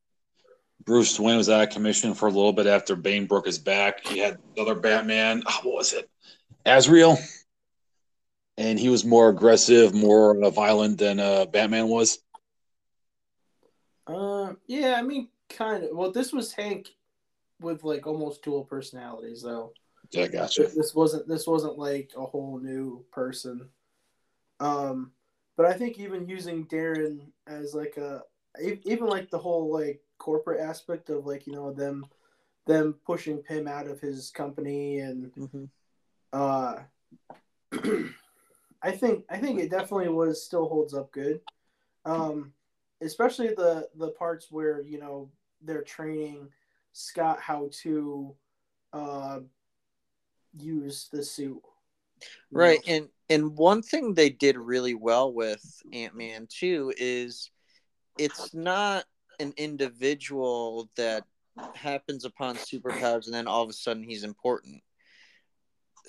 Bruce Wayne was out of commission for a little bit after Bane broke his back. He had another Batman. Oh, what was it? Azrael, and he was more aggressive, more uh, violent than uh, Batman was. Uh, yeah, I mean, kind of. Well, this was Hank with like almost dual personalities, though. Yeah, I gotcha. This wasn't this wasn't like a whole new person. Um, but I think even using Darren as like a even like the whole like corporate aspect of like you know them them pushing Pym out of his company and mm-hmm uh, *clears throat* I think I think it definitely was still holds up good, um, especially the the parts where you know they're training Scott how to uh, use the suit. Right, and and one thing they did really well with Ant Man too is it's not an individual that happens upon superpowers and then all of a sudden he's important.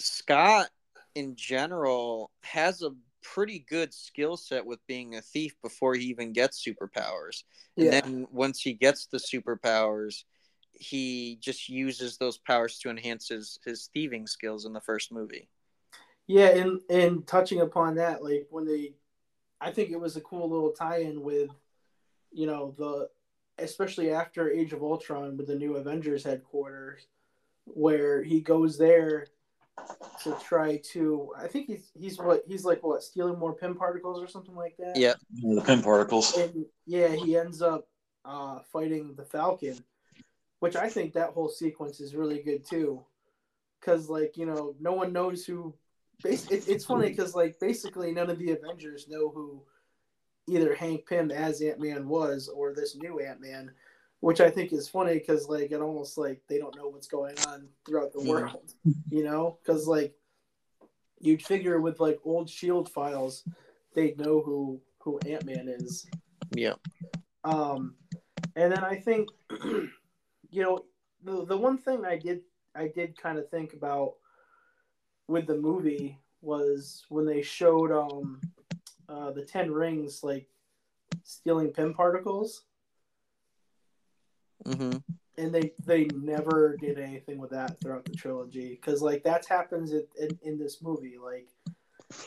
Scott in general has a pretty good skill set with being a thief before he even gets superpowers. And Yeah. then once he gets the superpowers, he just uses those powers to enhance his his thieving skills in the first movie. Yeah, and and touching upon that, like when they, I think it was a cool little tie-in with, you know, the especially after Age of Ultron with the new Avengers headquarters, where he goes there to try to. I think he's he's what he's like what stealing more Pym particles or something like that. Yeah. The Pym particles. and yeah, he ends up uh, fighting the Falcon, which I think that whole sequence is really good too, because like you know no one knows who. Bas- it, it's funny because like basically none of the Avengers know who either Hank Pym as Ant Man was or this new Ant Man, which I think is funny because like it almost like they don't know what's going on throughout the Mhm. world, you know? Because like you'd figure with like old Shield files, they'd know who who Ant Man is. Yeah. Um, and then I think, *clears throat* you know, the the one thing I did I did kind of think about with the movie was when they showed um uh, the Ten Rings like stealing Pym particles, hmm and they they never did anything with that throughout the trilogy because like that happens in, in, in this movie like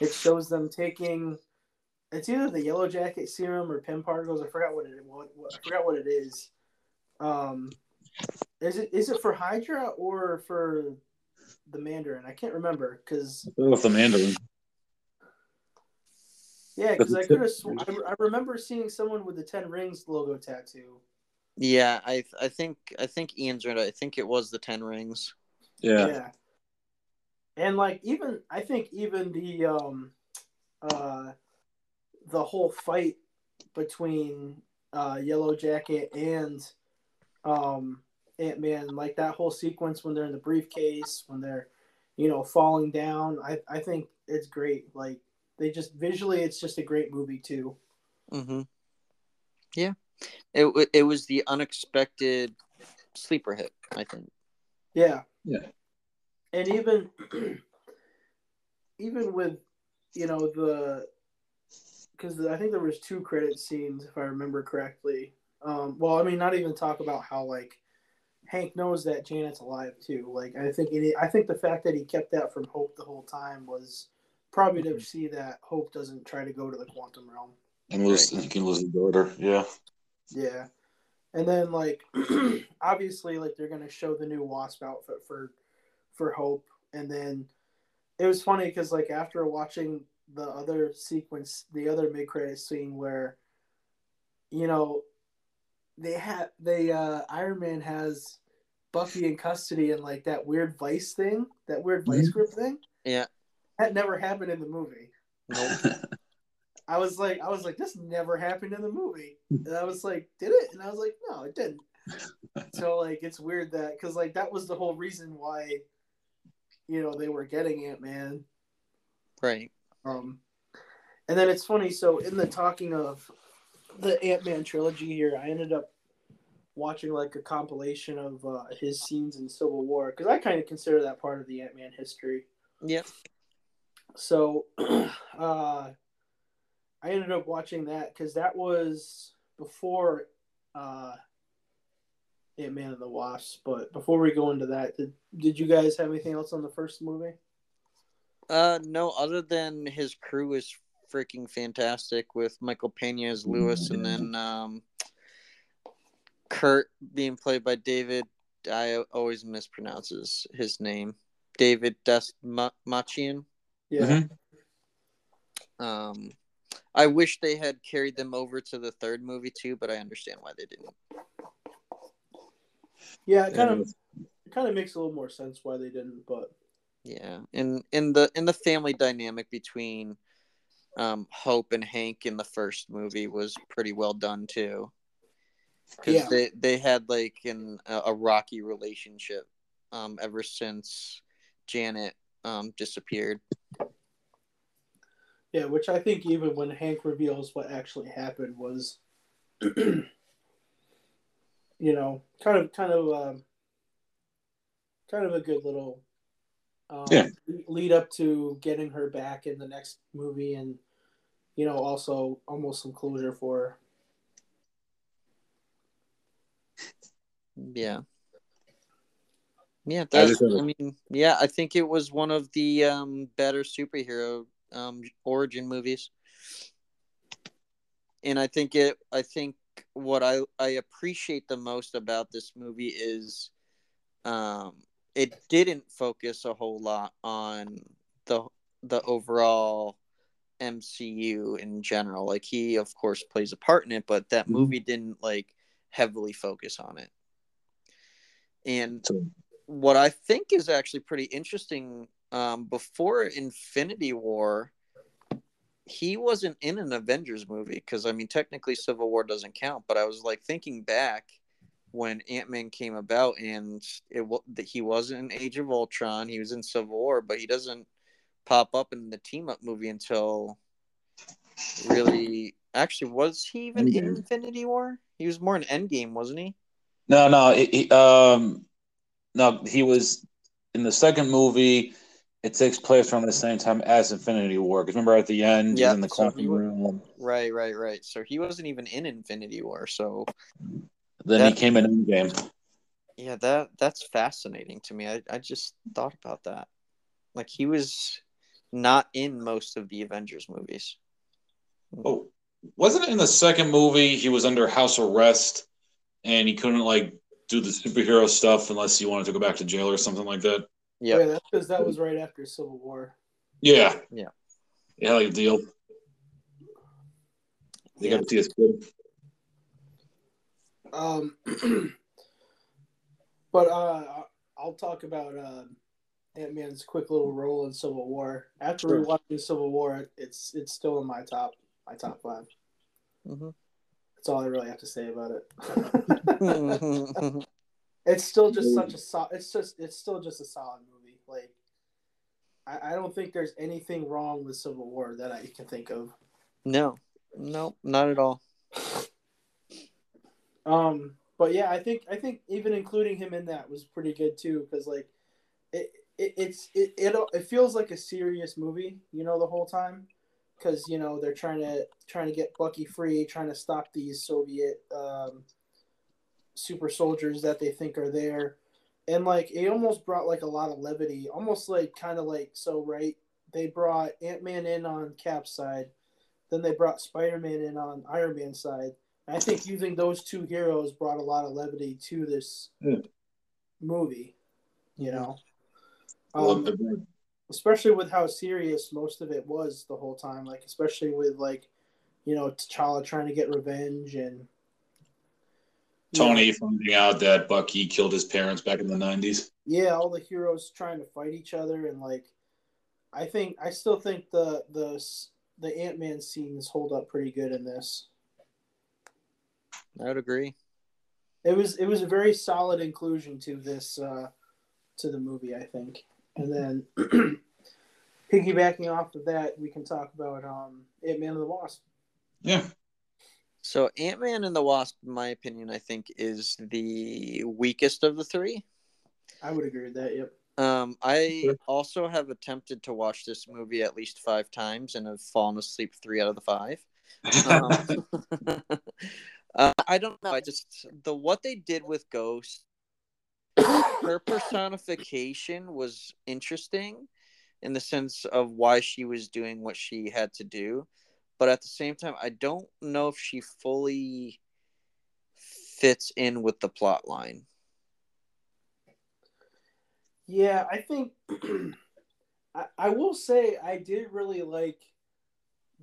it shows them taking it's either the yellow jacket serum or Pym particles i forgot what it what, what i forgot what it is. Um is it is it for hydra or for the mandarin? I can't remember because With the Mandarin. yeah because i could have sw- I, I remember seeing someone with the 10 rings logo tattoo Yeah, I I think I think Ian's right. I think it was the Ten Rings. Yeah. yeah. And like even I think even the um uh the whole fight between uh Yellow Jacket and um Ant Man, like that whole sequence when they're in the briefcase, when they're, you know, falling down, I, I think it's great. Like they just visually it's just a great movie too. Mm hmm Yeah, it it was the unexpected sleeper hit. I think. Yeah. Yeah. And even *clears throat* even with you know the because I think there was two credit scenes if I remember correctly. Um, well, I mean, not even talk about how like Hank knows that Janet's alive too. Like I think it, I think the fact that he kept that from Hope the whole time was probably to see that Hope doesn't try to go to the quantum realm. And lose, you can lose his daughter. Yeah. Yeah. And then like *clears throat* obviously like they're gonna show the new wasp outfit for for Hope. And then it was funny because like after watching the other sequence, the other mid credit scene where you know they had they uh Iron Man has Bucky in custody and like that weird vice thing, that weird vice grip thing. Yeah. That never happened in the movie. Nope. *laughs* I was like, I was like, this never happened in the movie, and I was like, did it? And I was like, no, it didn't. *laughs* so like, it's weird that because like that was the whole reason why, you know, they were getting Ant Man. right. Um, and then it's funny. So in the talking of the Ant Man trilogy here, I ended up watching like a compilation of uh, his scenes in Civil War because I kind of consider that part of the Ant Man history. Yep. So, *clears throat* uh, I ended up watching that because that was before uh, Ant Man and the Wasp. But before we go into that, did did you guys have anything else on the first movie? Uh, no. Other than his crew is freaking fantastic with Michael Pena as Luis, and then um, Kurt being played by David. I always mispronounces his name. David Dust Machian. Yeah, Mhm. Um, I wish they had carried them over to the third movie too, but I understand why they didn't. yeah, it kind of it kind of makes a little more sense why they didn't. But Yeah, and in the in the family dynamic between um, Hope and Hank in the first movie was pretty well done too. Because Yeah. they they had like an a, a rocky relationship um, ever since Janet um, disappeared. Yeah, which I think even when Hank reveals what actually happened was *clears throat* you know, kind of, kind of, um, kind of a good little um, Yeah. lead up to getting her back in the next movie, and you know, also almost some closure for her. Yeah. Yeah, I that's, just have mean, yeah, I think it was one of the um, better superhero um, origin movies. And I think it I think what I I appreciate the most about this movie is um it didn't focus a whole lot on the the overall MCU in general. Like he of course plays a part in it, but that Mhm. movie didn't like heavily focus on it. And what I think is actually pretty interesting, um, before Infinity War, he wasn't in an Avengers movie because I mean, technically, Civil War doesn't count. But I was like thinking back when Ant Man came about, and it that he wasn't in Age of Ultron. He was in Civil War, but he doesn't pop up in the team up movie until really. Actually, was he even in Infinity War? He was more in Endgame, wasn't he? no, no, he, um, no, he was in the second movie. It takes place around the same time as Infinity War. Because remember, at the end, Yeah, he's in the so room. Right, right, right. So he wasn't even in Infinity War. So Then That- he came in Endgame. yeah, that that's fascinating to me. I, I just thought about that. Like he was not in most of the Avengers movies. Hmm. Oh, wasn't it in the second movie he was under house arrest and he couldn't like do the superhero stuff unless he wanted to go back to jail or something like that? Yeah. Yeah, that's because that was right after Civil War. Yeah. Yeah. Yeah, like a deal. They Yeah. got to see his kid. Um, *clears throat* but uh, I'll talk about uh, Ant Man's quick little role in Civil War. After Sure. rewatching Civil War, it's it's still in my top my top five. Mhm. That's all I really have to say about it. *laughs* *laughs* It's still just such a solid. It's just it's still just a solid movie. I, I don't think there's anything wrong with Civil War that I can think of. no, no, not at all. Um, but yeah, I think I think even including him in that was pretty good too, because like it, it it's it, it it feels like a serious movie, you know, the whole time, because you know they're trying to trying to get Bucky free, trying to stop these Soviet um, super soldiers that they think are there, and like it almost brought like a lot of levity, almost like kind of like so right. They brought Ant Man in on Cap's side, then they brought Spider Man in on Iron Man's side. I think using those two heroes brought a lot of levity to this Yeah. movie. You know, um, especially with how serious most of it was the whole time. Like especially with like, you know, T'Challa trying to get revenge and you know, Tony finding out that Bucky killed his parents back in the 90s. yeah, all the heroes trying to fight each other and like, I think I still think the the the Ant Man scenes hold up pretty good in this. I would agree. it was it was a very solid inclusion to this uh, to the movie, I think. And then *clears throat* piggybacking off of that, we can talk about um, Ant Man and the Wasp. Yeah. So Ant Man and the Wasp, in my opinion, I think is the weakest of the three. I would agree with that. Yep. Um, I also have attempted to watch this movie at least five times and have fallen asleep three out of the five. Um, *laughs* uh, I don't know. I just the what they did with Ghost, her personification was interesting in the sense of why she was doing what she had to do, but at the same time, I don't know if she fully fits in with the plot line. Yeah, I think *clears throat* I, I will say I did really like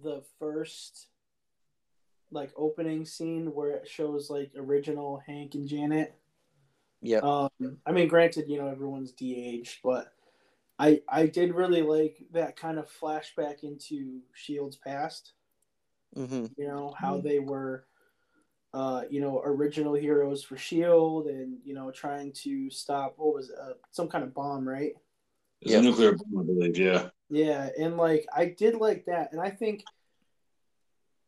the first like opening scene where it shows like original Hank and Janet. Yeah. Um, I mean, granted, you know everyone's de-aged, but I I did really like that kind of flashback into Shield's past. Hmm You know how they were, uh, you know, original heroes for Shield, and you know trying to stop what was it, uh, some kind of bomb, right? It's a nuclear bomb, I believe. Yeah. Yeah, and like I did like that, and I think,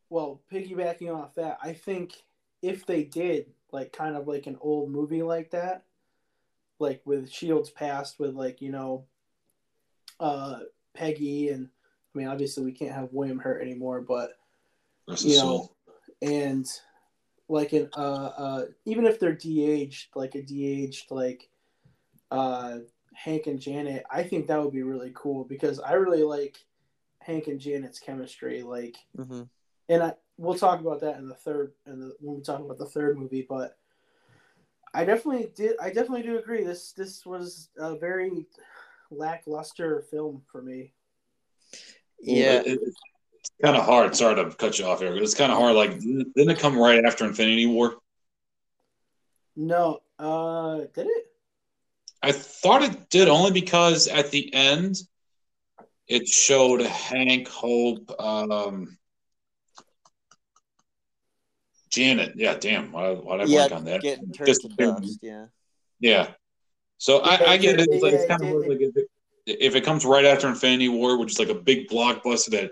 well, piggybacking off that, I think if they did like kind of like an old movie like that, like with Shields past with like you know, uh, Peggy and I mean obviously we can't have William Hurt anymore, but Rest you know, and like an uh uh even if they're de-aged, like a de-aged like uh Hank and Janet, I think that would be really cool because I really like Hank and Janet's chemistry. Like, hmm and I we'll talk about that in the third and the when we talk about the third movie, but I definitely did. I definitely do agree. This this was a very lackluster film for me. Yeah. It- it- it's kind of hard. Sorry to cut you off here. but It's kind of hard. Like, didn't it come right after Infinity War? No, uh, did it? I thought it did only because at the end it showed Hank, Hope, um, Janet. Yeah, damn. Why, why did I Yeah, blank on that? getting turned Just- to dust. Yeah. Yeah. So I, I get it. It's, like, it's kind of like if it, if it comes right after Infinity War, which is like a big blockbuster that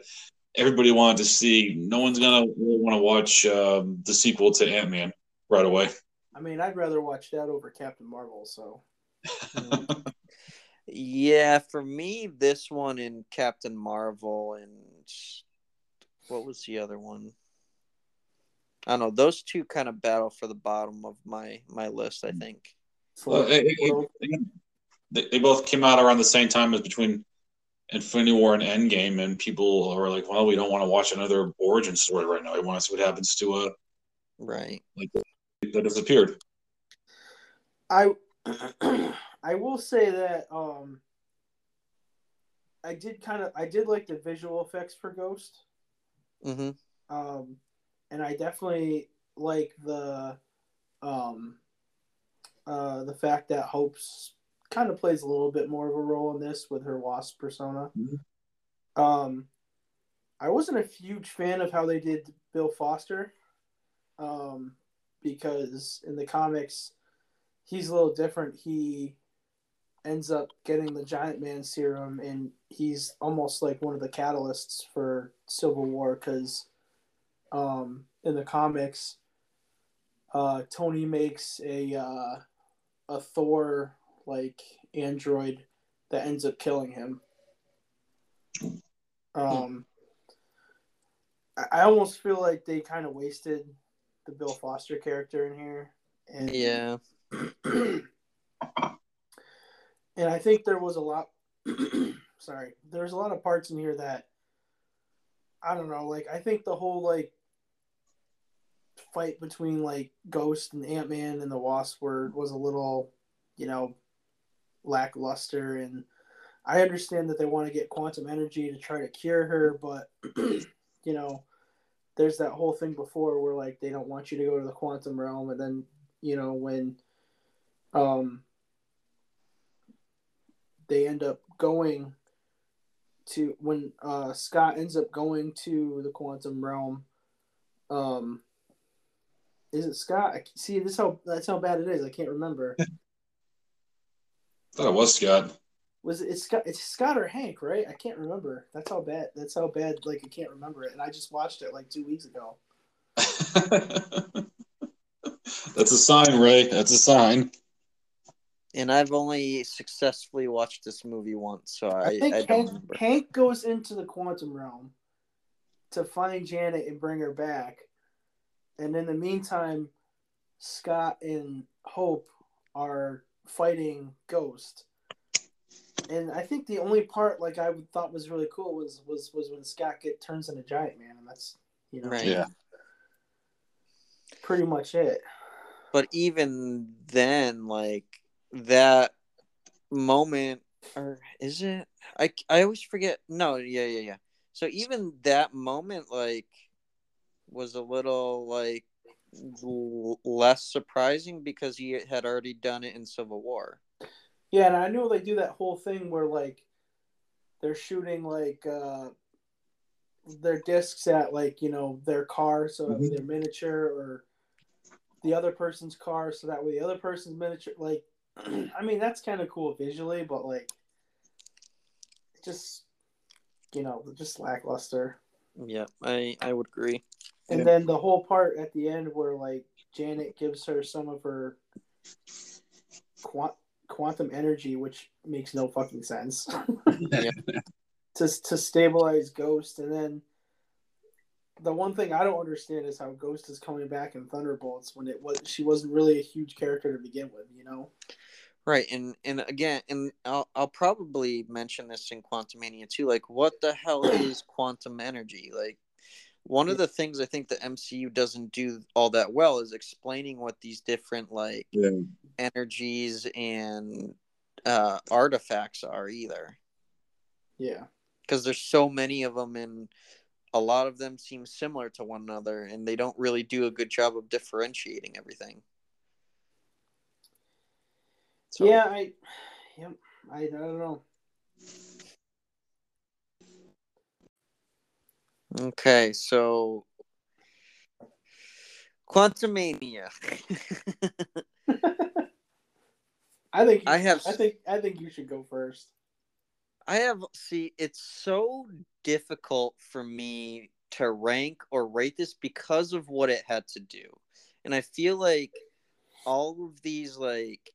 everybody wanted to see, no one's gonna really want to watch um, the sequel to Ant Man right away. I mean, I'd rather watch that over Captain Marvel. So *laughs* Yeah, for me, this one and Captain Marvel and what was the other one? I don't know. Those two kind of battle for the bottom of my my list. I think. Well, it- it- it- they, they both came out around the same time as between Infinity War and Endgame, and people are like, "Well, we don't want to watch another origin story right now. We want to see what happens to a Right. like that disappeared." I *clears throat* I will say that um I did kind of I did like the visual effects for Ghost. Mm-hmm. Um and I definitely like the um uh the fact that Hope's kind of plays a little bit more of a role in this with her wasp persona. Mhm. Um I wasn't a huge fan of how they did Bill Foster. Um because in the comics he's a little different. He ends up getting the giant man serum and he's almost like one of the catalysts for Civil War because um, in the comics uh, Tony makes a uh, a Thor like android that ends up killing him. Um, I, almost feel like they kind of wasted the Bill Foster character in here. And Yeah. *clears throat* and I think there was a lot. *clears throat* sorry, there's a lot of parts in here that I don't know. Like I think the whole like fight between like Ghost and Ant Man and the Wasp were was a little, you know, lackluster. And I understand that they want to get quantum energy to try to cure her, but *clears throat* you know, there's that whole thing before where like they don't want you to go to the quantum realm, and then you know when um they end up going to when uh Scott ends up going to the quantum realm um is it Scott? I, see, this how that's how bad it is. I can't remember. *laughs* thought it was Scott. Was it it's Scott? It's Scott or Hank, right? I can't remember. That's how bad. That's how bad. Like I can't remember it, and I just watched it like two weeks ago. *laughs* That's a sign, Ray. That's a sign. And I've only successfully watched this movie once, so I, I think I don't Hank. Hank goes into the quantum realm to find Janet and bring her back. And in the meantime, Scott and Hope are fighting Ghost. And I think the only part like I thought was really cool was was was when Scott get turns into Giant Man, and that's you know Right. Yeah. pretty much it. But even then, like that moment, or is it? I I always forget. No, yeah, yeah, yeah. So even that moment, like, was a little like l- less surprising because he had already done it in Civil War. Yeah, and I know they do that whole thing where like they're shooting like uh their discs at like, you know, their car so that way Mhm. they're miniature or the other person's car so that way the other person's miniature like *clears throat* I mean that's kind of cool visually, but like just you know, just lackluster. Yeah, I I would agree. And Yeah. then the whole part at the end where like Janet gives her some of her quant- quantum energy, which makes no fucking sense. Yeah. *laughs* to to stabilize Ghost, and then the one thing I don't understand is how Ghost is coming back in Thunderbolts when it was she wasn't really a huge character to begin with, you know. Right, and and again, and I'll I'll probably mention this in Quantumania too. Like, what the hell is quantum energy? Like, one of the things I think the MCU doesn't do all that well is explaining what these different like Yeah. energies and uh, artifacts are either, Yeah. because there's so many of them, and a lot of them seem similar to one another, and they don't really do a good job of differentiating everything. So, Yeah, I *sighs* yep, I, I don't know. Okay, so Quantumania. *laughs* I think I have I think I think you should go first. I have see it's so difficult for me to rank or rate this because of what it had to do. And I feel like all of these like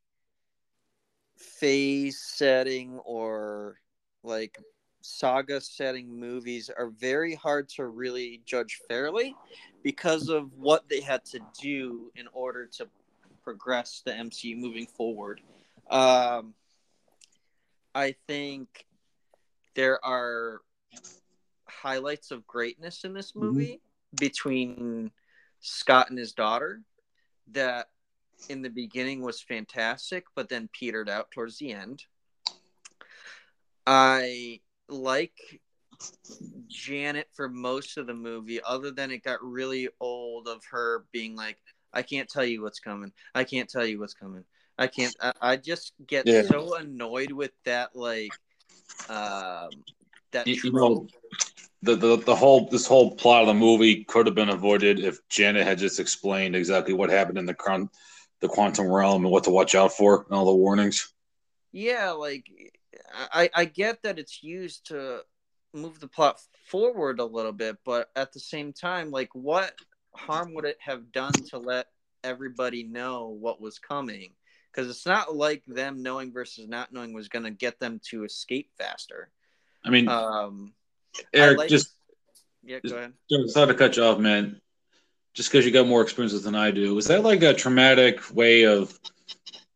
phase setting or like saga setting movies are very hard to really judge fairly because of what they had to do in order to progress the MCU moving forward. Um, I think there are highlights of greatness in this movie between Scott and his daughter that in the beginning was fantastic, but then petered out towards the end. I like Janet for most of the movie, other than it got really old of her being like, I can't tell you what's coming. I can't tell you what's coming. I can't. I, I just get Yeah. so annoyed with that, like, um, that You- you know, the, the the whole this whole plot of the movie could have been avoided if Janet had just explained exactly what happened in the quant- the quantum realm and what to watch out for and all the warnings. Yeah, like I I get that it's used to move the plot forward a little bit, but at the same time, like what harm would it have done to let everybody know what was coming? Because it's not like them knowing versus not knowing was going to get them to escape faster. I mean, Um, I Eric, like- just yeah, go ahead. sorry to cut you off, man. Just because you got more experiences than I do, was that like a traumatic way of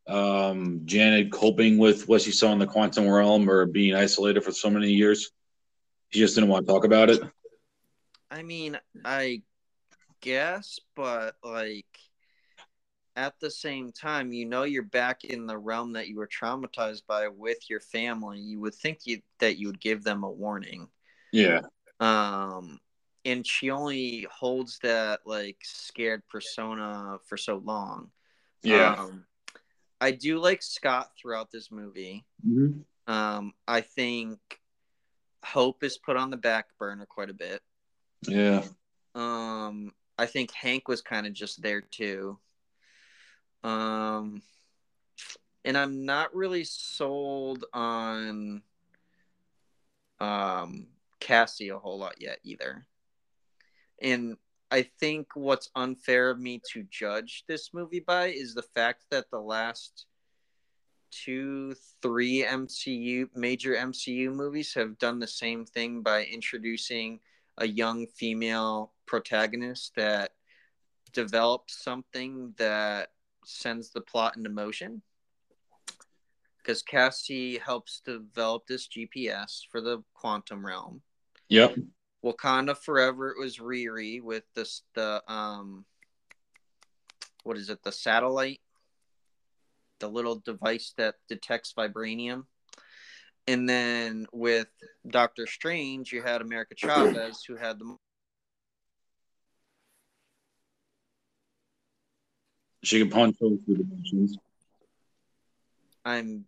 um, Janet coping with what she saw in the quantum realm or being isolated for so many years? She just didn't want to talk about it. I mean, I guess, but like at the same time, you know, you're back in the realm that you were traumatized by with your family. You would think you that you would give them a warning. Yeah, Um, and she only holds that like scared persona for so long. yeah. Um, I do like Scott throughout this movie. Mhm. Um, I think Hope is put on the back burner quite a bit. Yeah. Um, I think Hank was kind of just there too. Um, and I'm not really sold on um Cassie a whole lot yet either. And I think what's unfair of me to judge this movie by is the fact that the last two, three MCU major MCU movies have done the same thing by introducing a young female protagonist that develops something that sends the plot into motion. Because Cassie helps develop this GPS for the quantum realm. Yep. Wakanda Forever it was Riri with this the um what is it the satellite the little device that detects vibranium and then with Doctor Strange you had America Chavez who had the She can punch through dimensions. I'm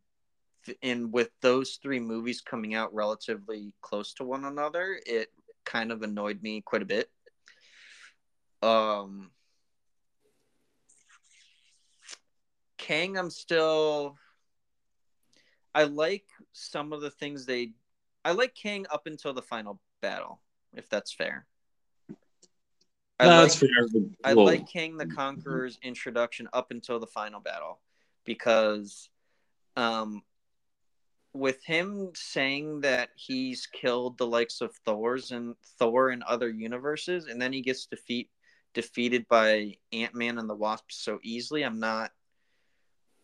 and with those three movies coming out relatively close to one another it kind of annoyed me quite a bit um Kang I'm still I like some of the things they I like Kang up until the final battle if that's fair I No, like, that's fair. I Well, like Kang the Conqueror's introduction up until the final battle because um with him saying that he's killed the likes of Thor's and Thor in other universes and then he gets defeat defeated by Ant-Man and the Wasp so easily, I'm not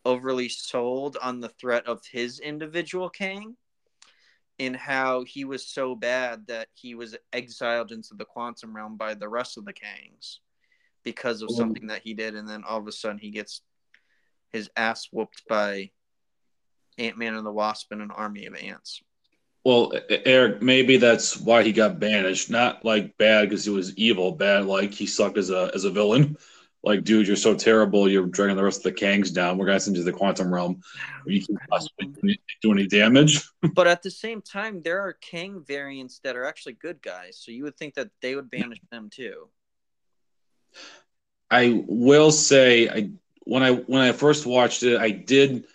overly sold on the threat of his individual Kang and how he was so bad that he was exiled into the quantum realm by the rest of the Kangs because of Mm. something that he did, and then all of a sudden he gets his ass whooped by Ant Man and the Wasp and an army of ants. Well, Eric, maybe that's why he got banished. Not like bad because he was evil, bad like he sucked as a as a villain. Like, dude, you're so terrible. You're dragging the rest of the Kangs down. We're gonna send you to the quantum realm. You can possibly do any- do any damage. *laughs* But at the same time, there are Kang variants that are actually good guys, so you would think that they would banish them too. I will say, I when I when I first watched it, I did.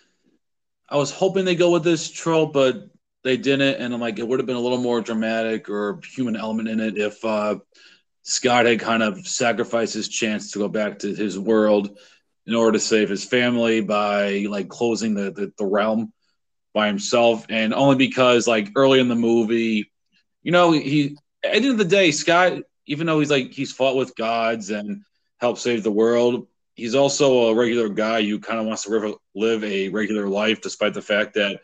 I was hoping they go with this trope, but they didn't, and I'm like, it would have been a little more dramatic or human element in it if uh, Scott had kind of sacrificed his chance to go back to his world in order to save his family by like closing the the, the realm by himself, and only because like early in the movie, you know, he at the end of the day, Scott, even though he's like he's fought with gods and helped save the world. He's also a regular guy who kind of wants to live, live a regular life, despite the fact that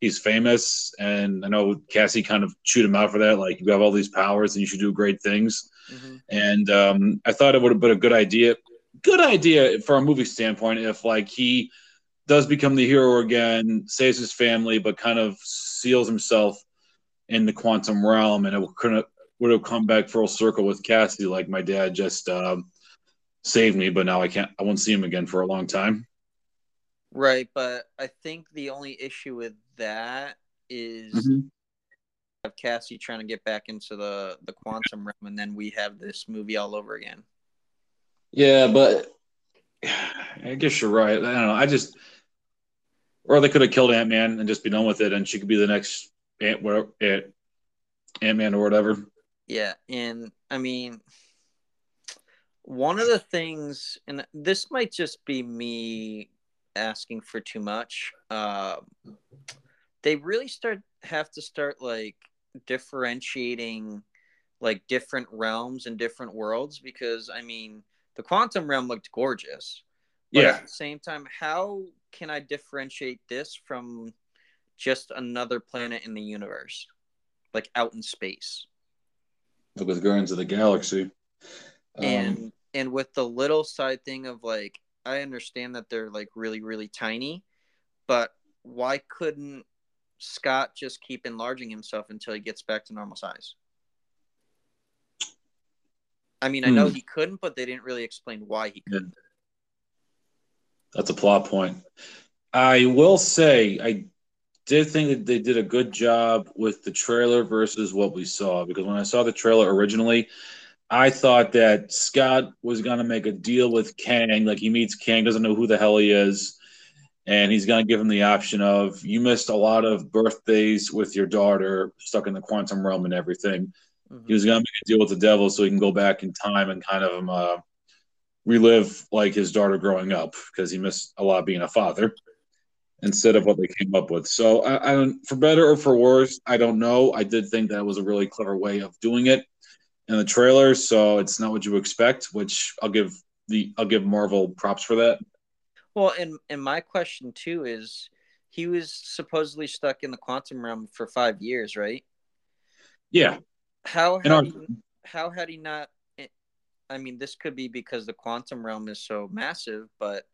he's famous. And I know Cassie kind of chewed him out for that. Like, you have all these powers and you should do great things. Mm-hmm. And um, I thought it would have been a good idea. Good idea for a movie standpoint if, like, he does become the hero again, saves his family, but kind of seals himself in the quantum realm. And it could have, would have come back full circle with Cassie, like my dad just. Um, saved me, but now I can't. I won't see him again for a long time. Right, but I think the only issue with that is Mhm. have Cassie trying to get back into the the quantum realm, and then we have this movie all over again. Yeah, but I guess you're right. I don't know. I just, or they could have killed Ant Man and just be done with it, and she could be the next Ant Ant Man or whatever. Yeah, and I mean, one of the things, and this might just be me asking for too much. Uh, they really start have to start like differentiating like different realms and different worlds because I mean the quantum realm looked gorgeous. But Yeah, at the same time, how can I differentiate this from just another planet in the universe? Like out in space. with Guardians of the Galaxy. Um, and and with the little side thing of like i understand that they're like really really tiny but why couldn't scott just keep enlarging himself until he gets back to normal size i mean i know Hmm. he couldn't but they didn't really explain why he couldn't that's a plot point. I will say I did think that they did a good job with the trailer versus what we saw because when I saw the trailer originally, I thought that Scott was going to make a deal with Kang. Like he meets Kang, doesn't know who the hell he is, and he's going to give him the option of you missed a lot of birthdays with your daughter stuck in the quantum realm and everything. Mhm. He was going to make a deal with the devil so he can go back in time and kind of uh, relive like his daughter growing up because he missed a lot being a father instead of what they came up with. So I, I don't, for better or for worse, I don't know. I did think that was a really clever way of doing it in the trailer. So it's not what you expect, which I'll give the I'll give Marvel props for that. well and and my question too is he was supposedly stuck in the quantum realm for five years right Yeah, how In our- had he, how had he not i mean this could be because the quantum realm is so massive but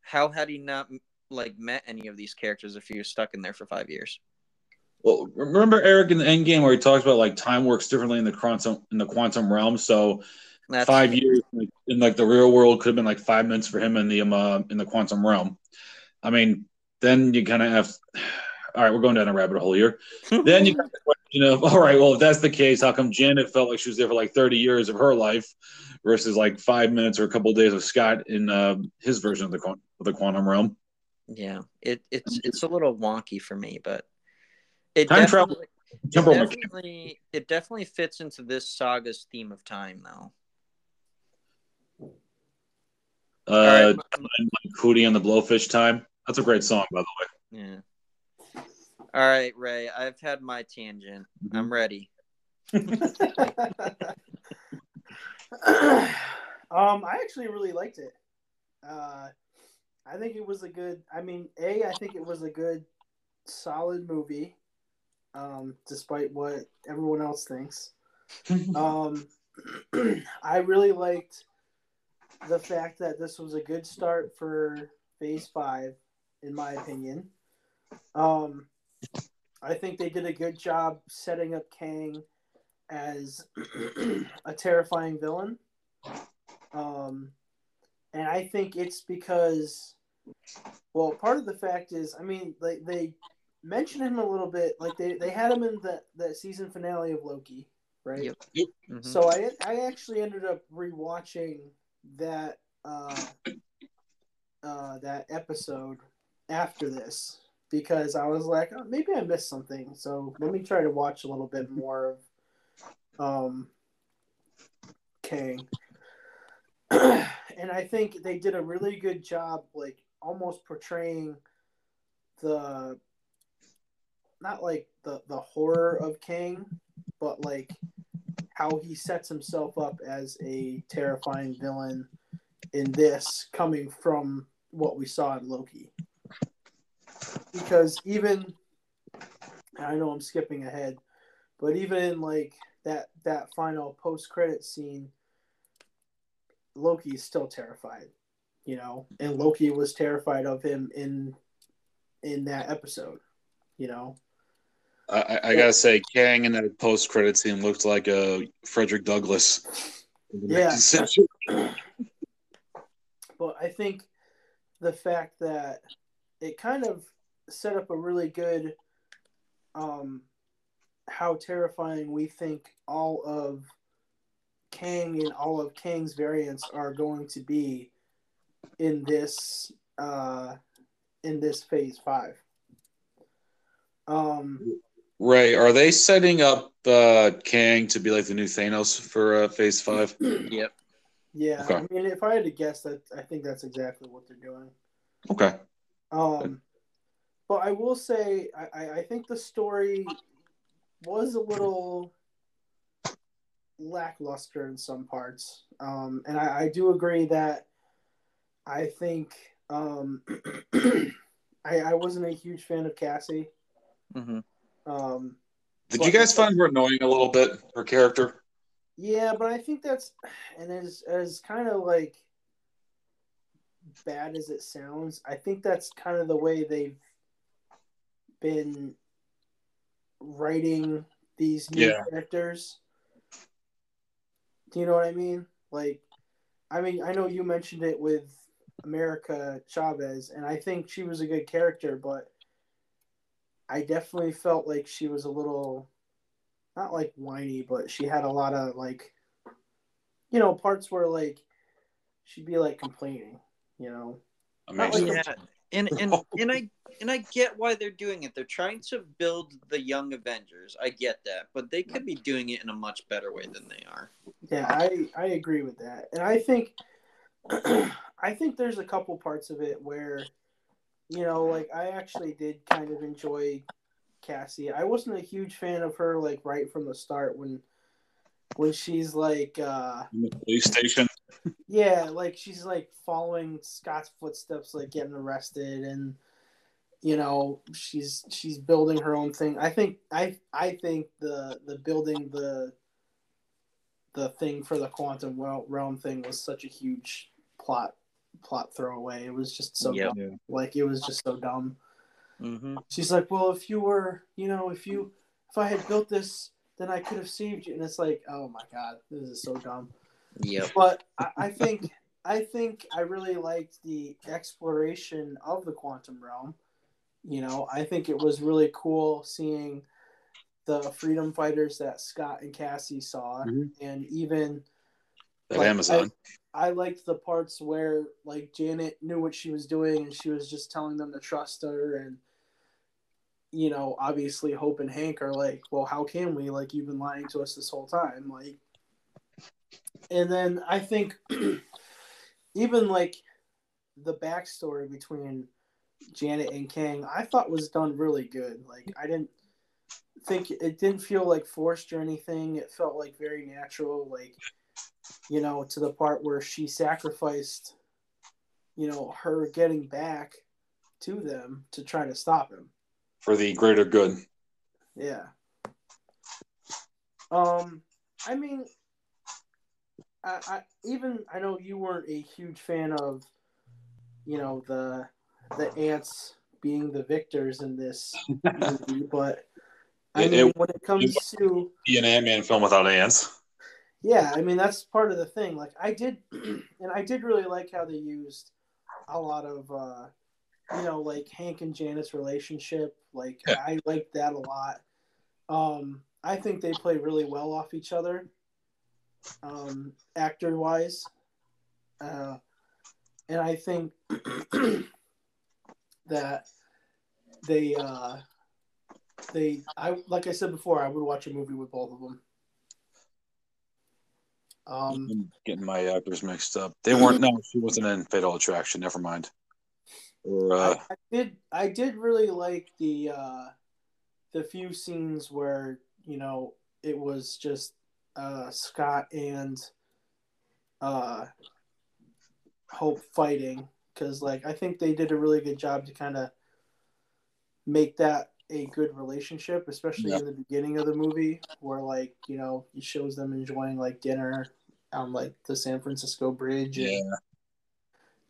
how had he not like met any of these characters if he was stuck in there for five years Well, remember Eric in the end game where he talks about like time works differently in the quantum in the quantum realm. So That's, five years like, in like the real world could have been like five minutes for him in the um, uh, in the quantum realm. I mean, then you kind of have. *sighs* All right, we're going down a rabbit hole here. *laughs* Then you got the question of, all right, well, if that's the case, how come Janet felt like she was there for like 30 years of her life versus like five minutes or a couple of days of Scott in uh, his version of the of the quantum realm? yeah it, it's it's a little wonky for me but it Time travel- definitely, it definitely it definitely fits into this saga's theme of time though Uh, All right. like Hootie and the Blowfish Time. That's a great song, by the way. Yeah. All right, Ray. I've had my tangent. I'm ready. *laughs* um, I actually really liked it. Uh, I think it was a good. I mean, a I think it was a good, solid movie. Um, despite what everyone else thinks. *laughs* Um, *clears throat* I really liked the fact that this was a good start for Phase Five, in my opinion. Um, I think they did a good job setting up Kang as *clears throat* a terrifying villain. Um, and I think it's because, well, part of the fact is, I mean, they, they mentioned him a little bit, like they, they had him in the, the season finale of Loki, right? Yep. Mhm. So I I actually ended up rewatching that uh, uh, that episode after this because I was like, oh, maybe I missed something. So let me try to watch a little bit more of um, Kang. *clears throat* and I think they did a really good job, like almost portraying the not like the the horror of Kang, but like how he sets himself up as a terrifying villain in this coming from what we saw in Loki. Because even I know I'm skipping ahead, but even in like that that final post credit scene, Loki is still terrified, you know, and Loki was terrified of him in in that episode, you know. I, I- gotta say, Kang in that post credit scene looked like a Frederick Douglass. Yeah. *laughs* but I think the fact that it kind of set up a really good um how terrifying we think all of Kang and all of Kang's variants are going to be in this uh in this phase 5. Um Ray, are they setting up uh, Kang to be like the new Thanos for uh, Phase Five? *clears throat* Yep. yeah, Okay. I mean if I had to guess that I think that's exactly what they're doing. Okay. Um, but I will say, I, I- I think the story was a little lackluster in some parts. Um, and I, I do agree that I think um, *clears throat* I, I wasn't a huge fan of Cassie. hmm Um, Did you guys find her annoying a little bit? Her character. yeah, but I think that's, and as, as kind of like bad as it sounds, I think that's kind of the way they've been writing these new Yeah. characters. Do you know what I mean? Like, I mean, I know you mentioned it with America Chavez, and I think she was a good character, but I definitely felt like she was a little, not like whiny, but she had a lot of like, you know, parts where like she'd be like complaining, you know. I Not mean, like Yeah, and and *laughs* and I and I get why they're doing it. They're trying to build the young Avengers. I get that, but they could be doing it in a much better way than they are. Yeah, I I agree with that, and I think *clears throat* I think there's a couple parts of it where, you know, like I actually did kind of enjoy Cassie. I wasn't a huge fan of her like right from the start when when she's like uh in the police station. yeah, like she's like following Scott's footsteps, like getting arrested, and you know she's she's building her own thing. I think I I think the the building the the thing for the quantum realm thing was such a huge plot plot throwaway. It was just so Yep. dumb. like it was just so dumb. Mm-hmm. She's like, well, if you were, you know, if you if I had built this, then I could have saved you. And it's like, oh my god, this is so dumb Yeah. but I, I think I think I really liked the exploration of the quantum realm. You know, I think it was really cool seeing the freedom fighters that Scott and Cassie saw, Mhm. and even Like, Amazon. I liked the parts where like Janet knew what she was doing and she was just telling them to trust her and you know, obviously Hope and Hank are like, Well, how can we? Like you've been lying to us this whole time. Like and then I think *clears throat* even like the backstory between Janet and Kang, I thought was done really good. Like I didn't think it didn't feel like forced or anything. It felt like very natural. Like you know, to the part where she sacrificed, you know, her getting back to them to try to stop him for the greater good. Yeah. Um, I mean, I, I even I know you weren't a huge fan of, you know, the the ants being the victors in this *laughs* movie, but I It- mean, it- when it comes to Be an Ant Man film without ants. Yeah, I mean that's part of the thing. Like I did, *clears throat* and I did really like how they used a lot of, uh, you know, like Hank and Janet's relationship. Like Yeah. I liked that a lot. Um, I think they play really well off each other, um, actor wise, uh, and I think *clears throat* that they, uh, they, I like I said before, I would watch a movie with both of them. Um, I'm getting my actors mixed up. They weren't. No, she wasn't in Fatal Attraction. Never mind. Or uh, I, I did I did really like the uh the few scenes where, you know, it was just uh Scott and uh Hope fighting cuz like I think they did a really good job to kind of make that a good relationship, especially Yeah. in the beginning of the movie where like, you know, he shows them enjoying like dinner on like the San Francisco bridge and yeah,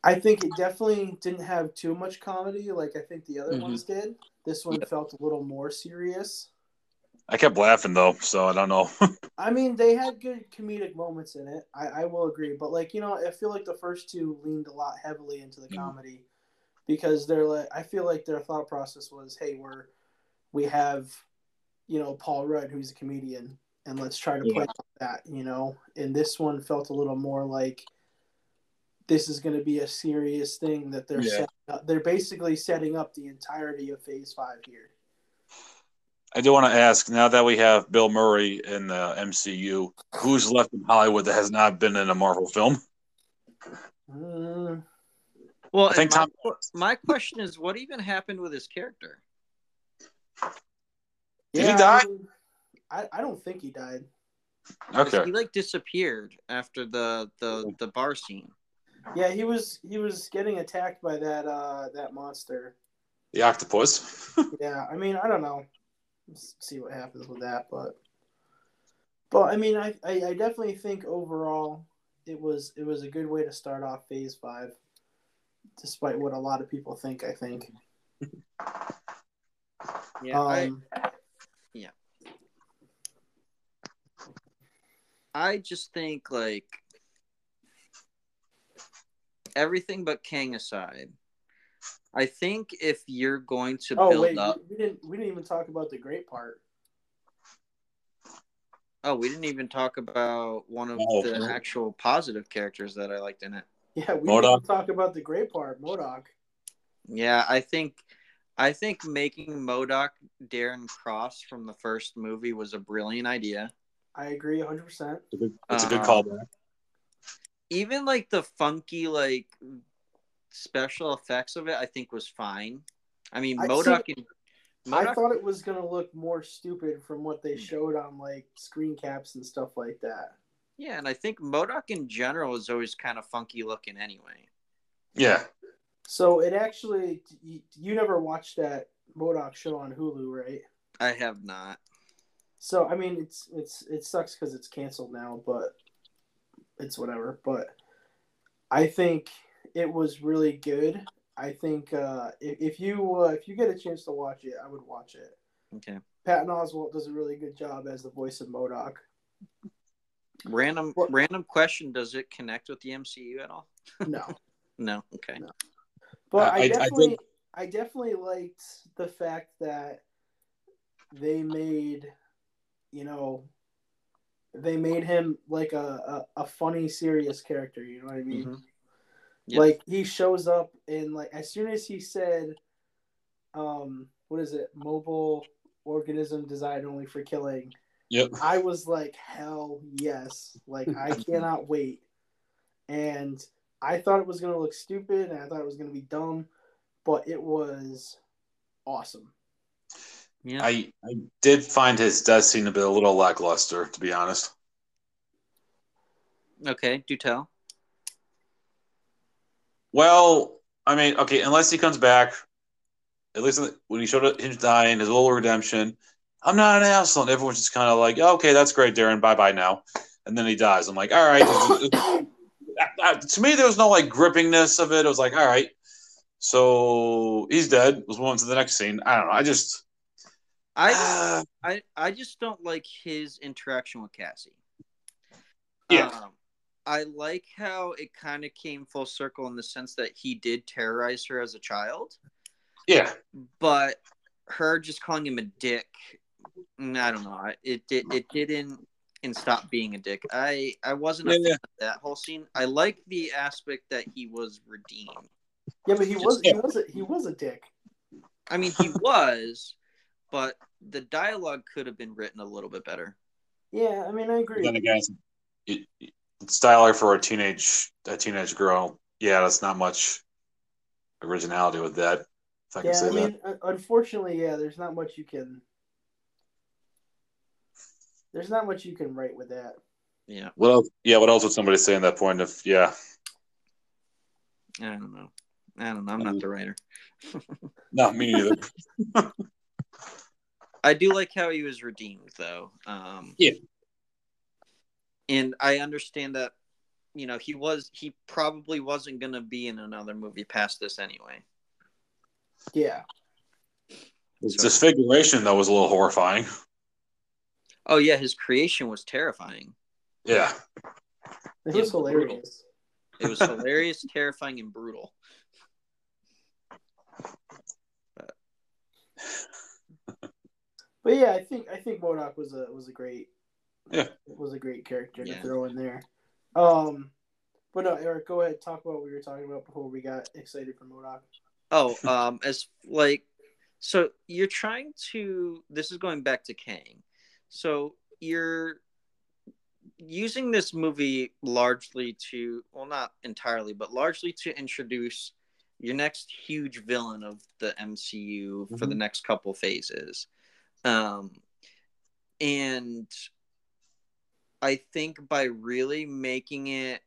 I think it definitely didn't have too much comedy like I think the other Mhm. ones did. This one felt a little more serious. I kept laughing though, so I don't know. *laughs* I mean, they had good comedic moments in it. I, I will agree, but like you know, I feel like the first two leaned a lot heavily into the Mhm. comedy because they're like, I feel like their thought process was, hey, we're we have, you know, Paul Rudd who's a comedian, and let's try to play off that, you know. And this one felt a little more like this is going to be a serious thing that they're Yeah. setting up. They're basically setting up the entirety of Phase Five here. I do want to ask now that we have Bill Murray in the MCU, who's left in Hollywood that has not been in a Marvel film? Mm, Well, I think my, Tom- my question is, what even happened with his character? Did he yeah, die? I, mean, I, I don't think he died. Okay, He like disappeared after the the the bar scene. Yeah, he was he was getting attacked by that uh that monster. the octopus. *laughs* Yeah, I mean I don't know. Let's see what happens with that, but but I mean I, I I definitely think overall it was it was a good way to start off Phase Five, despite what a lot of people think. I think. *laughs* Yeah, I, Um, I just think like everything but Kang aside, I think if you're going to oh build wait, up, we, we didn't we didn't even talk about the great part. oh, we didn't even talk about one of Oh, the no. actual positive characters that I liked in it. Yeah, we MODOK. didn't talk about the great part, MODOK. Yeah, I think I think making MODOK Darren Cross from the first movie was a brilliant idea. I agree 100. percent It's a good Uh, callback. Even like the funky like special effects of it, I think was fine. I mean, I MODOK and I thought it was gonna look more stupid from what they showed on like screen caps and stuff like that. yeah, and I think MODOK in general is always kind of funky looking anyway. Yeah, So it actually, you, you never watched that MODOK show on Hulu, right? I have not. So I mean, it's it's it sucks because it's canceled now, but it's whatever. But I think it was really good. I think uh, if, if you uh, if you get a chance to watch it, I would watch it. Okay. Patton Oswalt does a really good job as the voice of MODOK. Random random question: Does it connect with the MCU at all? No, *laughs* No. Okay. No. But I- I, I- I definitely I definitely liked the fact that they made you know they made him like a, a, a funny serious character you know what i mean Mhm. Yep. like he shows up and like as soon as he said um what is it mobile organism designed only for killing Yep. i was like hell yes like i *laughs* cannot wait and I thought it was going to look stupid and I thought it was going to be dumb, but it was awesome. Yeah. I, I did find his death scene to be a little lackluster, to be honest. Okay, do tell. Well, I mean, okay, unless he comes back, at least when he showed up, him dying, his little redemption. I'm not an asshole, and everyone's just kind of like, okay, that's great, Darren, bye bye now, and then he dies. I'm like, all right. To me, there was no like grippingness of it. It was like, all right, so he's dead. Was on to the next scene. I don't know. I just I uh, *sighs* I I just don't like his interaction with Cassie. Yeah. Um, I like how it kind of came full circle in the sense that he did terrorize her as a child. Yeah. But her just calling him a dick, I don't know. It it, it didn't and stop being a dick. I I wasn't yeah, yeah. that whole scene. I like the aspect that he was redeemed. Yeah, but he just, was he was a, he was a dick. I mean, he *laughs* was, but the dialogue could have been written a little bit better. Yeah, I mean, I agree. Then again, it, it's dialogue for a teenage a teenage girl. Yeah, that's not much originality with that. If I yeah, I mean, that. unfortunately, yeah, there's not much you can. There's not much you can write with that. Yeah. What else? Yeah. What else would somebody say in that point of yeah? I don't know. I don't know. I'm not the writer. *laughs* no, me neither. *laughs* *laughs* I do like how he was redeemed, though. Um, yeah. And I understand that, you know, he was he probably wasn't going to be in another movie past this anyway. Yeah. His disfiguration though was a little horrifying. Oh yeah, his creation was terrifying. Yeah. It was hilarious. It was hilarious, *laughs* terrifying, and brutal. But yeah, I think I think MODOK was a was a great yeah was a great character yeah. to throw in there. Um, but no, Eric, go ahead talk about what we were talking about before we got excited for MODOK. Oh, um, as like, so you're trying to. This is going back to Kang. So you're using this movie largely to, well, not entirely, but largely to introduce your next huge villain of the MCU mm-hmm. for the mm-hmm. next couple phases. Um, and I think by really making it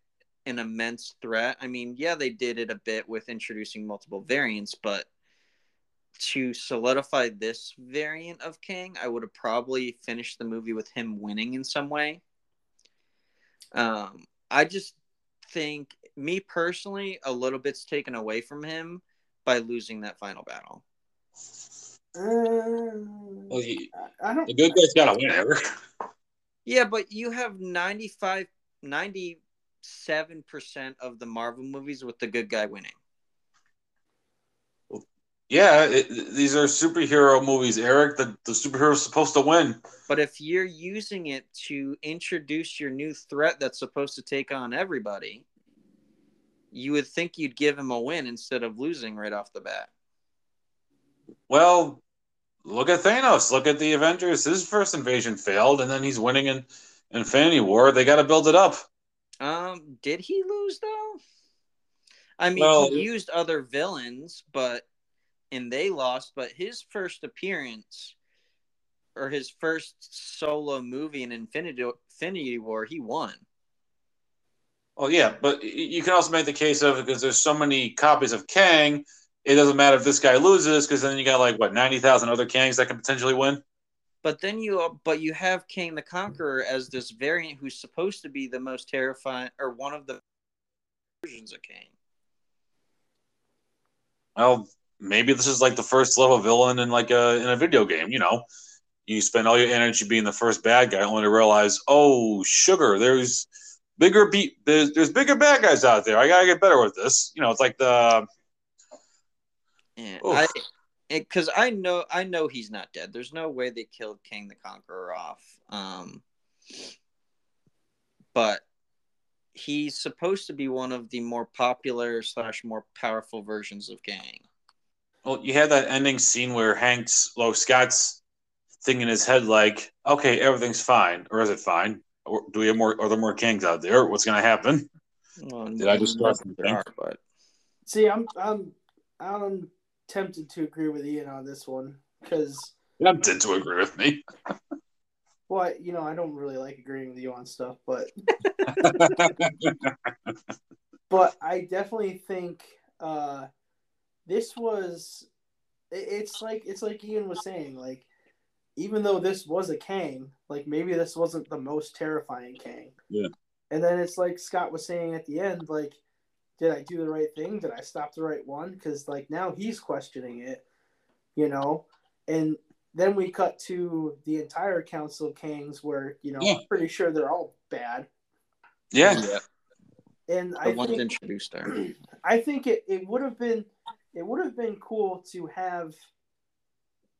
an immense threat, I mean, yeah, they did it a bit with introducing multiple variants, but to solidify this variant of Kang, I would have probably finished the movie with him winning in some way. Um, I just think, me personally, a little bit's taken away from him by losing that final battle. Uh, well, he, I don't. The good guy's got to win, ever. Yeah, but you have 95, 97 percent of the Marvel movies with the good guy winning. Yeah, it, these are superhero movies, Eric. The the superhero's supposed to win. But if you're using it to introduce your new threat that's supposed to take on everybody, you would think you'd give him a win instead of losing right off the bat. Well, look at Thanos. Look at the Avengers. His first invasion failed, and then he's winning in Infinity War. They got to build it up. Um, did he lose though? I mean, well, he used other villains, but and they lost. But his first appearance or his first solo movie in Infinity Infinity War, he won. Oh yeah, but you can also make the case of because there's so many copies of Kang it doesn't matter if this guy loses because then you got like what ninety thousand other Kangs that can potentially win. But then you, uh, but you have Kang the Conqueror as this variant who's supposed to be the most terrifying or one of the versions of Kang. Well, maybe this is like the first level villain in like a in a video game. You know, you spend all your energy being the first bad guy, only to realize, oh, sugar, there's bigger beat, there's, there's bigger bad guys out there. I gotta get better with this. You know, it's like the I, because I know I know he's not dead. There's no way they killed Kang the Conqueror off. Um, but he's supposed to be one of the more popular slash more powerful versions of Kang. Well, you had that ending scene where Hank's, well, Scott's thing in his head, like, okay, everything's fine, or is it fine? Or do we have more? Are there more Kangs out there? What's going to happen? Well, Did I just start there something? but See, I'm I'm I'm tempted to agree with Ian on this one because You tempted to agree with me. *laughs* well, you know, I don't really like agreeing with you on stuff, but *laughs* *laughs* but I definitely think uh, this was. It's like it's like Ian was saying, like even though this was a Kang, like maybe this wasn't the most terrifying Kang. Yeah. And then it's like Scott was saying at the end, like, did I do the right thing? Did I stop the right one? Because like now he's questioning it, you know. And then we cut to the entire Council of Kangs, where you know Yeah. I'm pretty sure they're all bad. yeah. And the I ones think introduced there. *clears throat* I think it, it would have been it would have been cool to have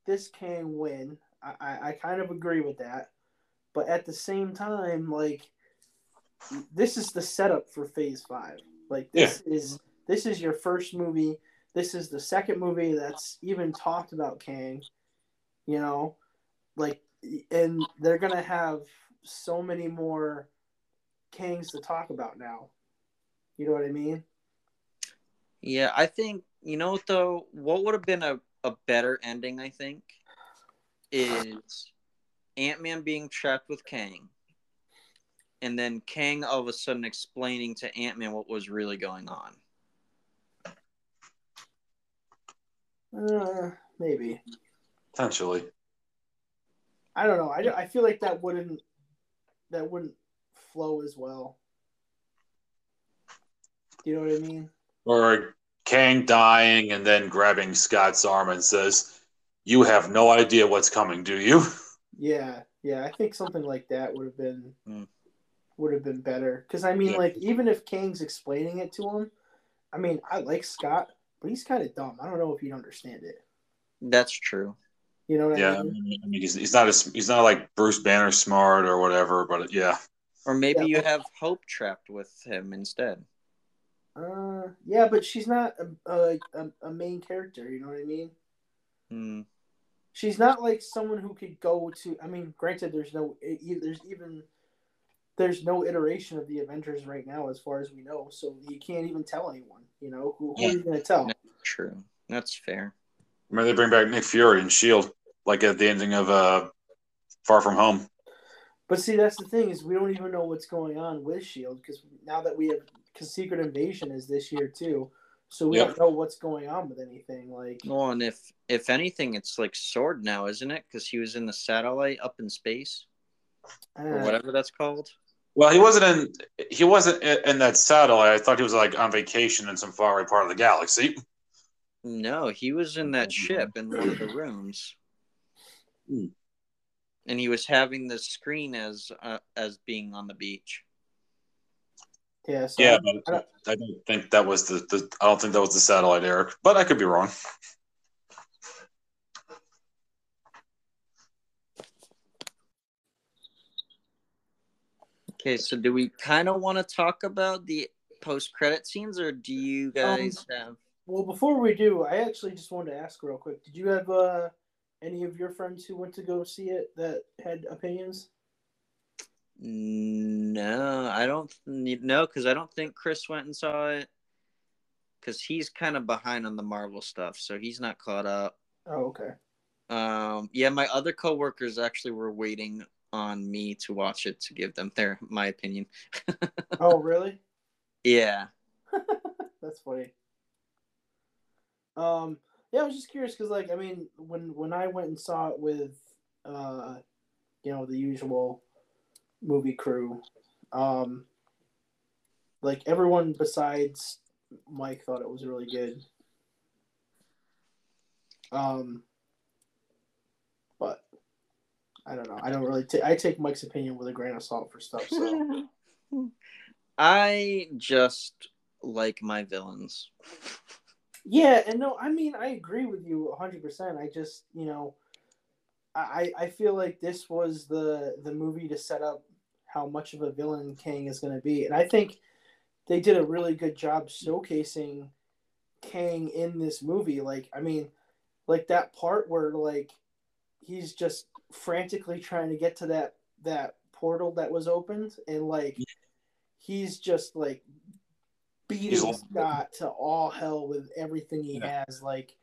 this Kang win. I, I, I kind of agree with that. But at the same time, like this is the setup for phase five. Like this is this is your first movie. This is the second movie that's even talked about Kang. You know? Like and they're gonna have so many more Kangs to talk about now. You know what I mean? Yeah, I think you know what though. What would have been a, a better ending? I think is Ant Man being trapped with Kang, and then Kang all of a sudden explaining to Ant Man what was really going on. Uh, maybe. Potentially. I don't know. I, I feel like that wouldn't that wouldn't flow as well. Do you know what I mean? Or Kang dying and then grabbing Scott's arm and says, You have no idea what's coming, do you? Yeah, yeah. I think something like that would have been Hmm. would have been better. Because I mean, Yeah. like even if Kang's explaining it to him, I mean, I like Scott, but he's kind of dumb. I don't know if he'd understand it. That's true. You know what Yeah, I I mean? mean, I mean, he's, he's not as he's not like Bruce Banner smart or whatever, but yeah, Or maybe Yeah, you have Hope trapped with him instead. Uh, yeah, but she's not a, a, a, a main character. You know what I mean? Hmm. she's not like someone who could go to. I mean, granted, there's no e- there's even there's no iteration of the Avengers right now, as far as we know. So you can't even tell anyone. You know who, who are you going to tell? True. That's fair. I mean, they bring back Nick Fury and Shield, like at the ending of uh, Far From Home. But see, that's the thing is we don't even know what's going on with Shield because now that we have because Secret Invasion is this year too, so we Yep. don't know what's going on with anything. Like, Well, and if if anything, it's like Sword now, isn't it? Because he was in the satellite up in space or uh, whatever that's called. Well, he wasn't in he wasn't in, in that satellite. I thought he was like on vacation in some faraway part of the galaxy. No, he was in that ship in one of the rooms, Hmm. And he was having the screen as uh, as being on the beach. yeah, so Yeah, I- I don't- I don't think that was the, the I don't think that was the satellite, Eric. But I could be wrong. Okay, so do we kind of want to talk about the post credit scenes, or do you guys have? Well, before we do, I actually just wanted to ask real quick: Did you have uh, any of your friends who went to go see it that had opinions? No, I don't need no because I don't think Chris went and saw it because he's kind of behind on the Marvel stuff, so he's not caught up. Oh, okay. Um, yeah, my other coworkers actually were waiting on me to watch it to give them their my opinion. *laughs* Oh, really? Yeah, *laughs* That's funny. Um, yeah, I was just curious because, like, I mean, when when I went and saw it with, uh, you know, the usual movie crew, um, like everyone besides Mike thought it was really good. Um, but I don't know. I don't really. ta- I take Mike's opinion with a grain of salt for stuff. So. *laughs* I just like my villains. *laughs* Yeah, and no, I mean I agree with you hundred percent. I just you know, I I feel like this was the the movie to set up how much of a villain Kang is going to be, and I think they did a really good job showcasing Kang in this movie. Like, I mean, like that part where like he's just frantically trying to get to that that portal that was opened, and like he's just like beating He's- Scott to all hell with everything he Yeah. has. Like,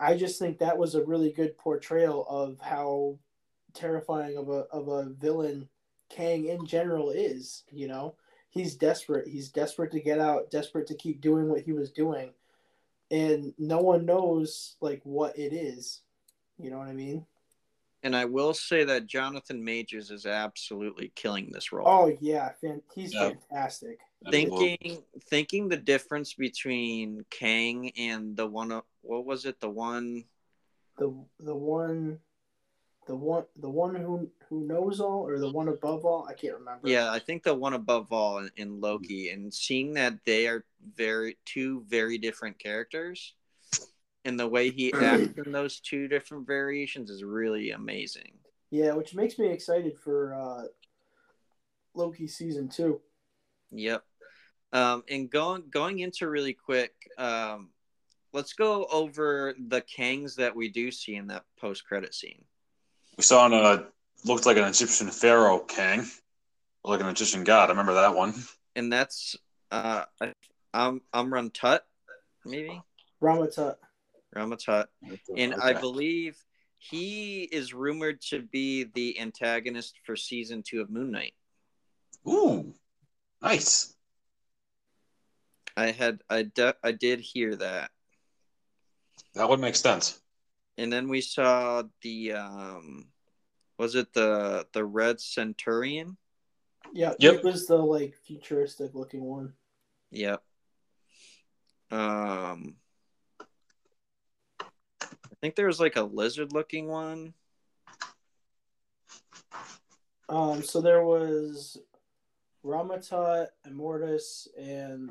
I just think that was a really good portrayal of how terrifying of a of a villain Kang in general is. You know, he's desperate. He's desperate to get out. Desperate to keep doing what he was doing, and no one knows like what it is. You know what I mean? And I will say that Jonathan Majors is absolutely killing this role. Oh yeah, fan- he's Yeah. fantastic. Thinking thinking the difference between Kang and the one what was it? The one the the one the one the one who who knows all or the one above all? I can't remember. Yeah I think the one above all in, in Loki and seeing that they are very two very different characters and the way he *clears throat* acts in those two different variations is really amazing. yeah which makes me excited for uh loki season two Yep. Um, and going going into really quick, um, let's go over the Kangs that we do see in that post credit scene. We saw an, uh, looked like an Egyptian pharaoh Kang, like an Egyptian god. I remember that one. and that's uh I'm Amran Tut, maybe Rama-Tut Rama-Tut, and I believe he is rumored to be the antagonist for season two of Moon Knight. Ooh, nice. I had I de- I did hear that, That would make sense. and then we saw the um, was it the the Red Centurion? yeah Yep. it was the like futuristic looking one Yep. Um, I think there was like a lizard looking one. um so there was Rama-Tut immortus and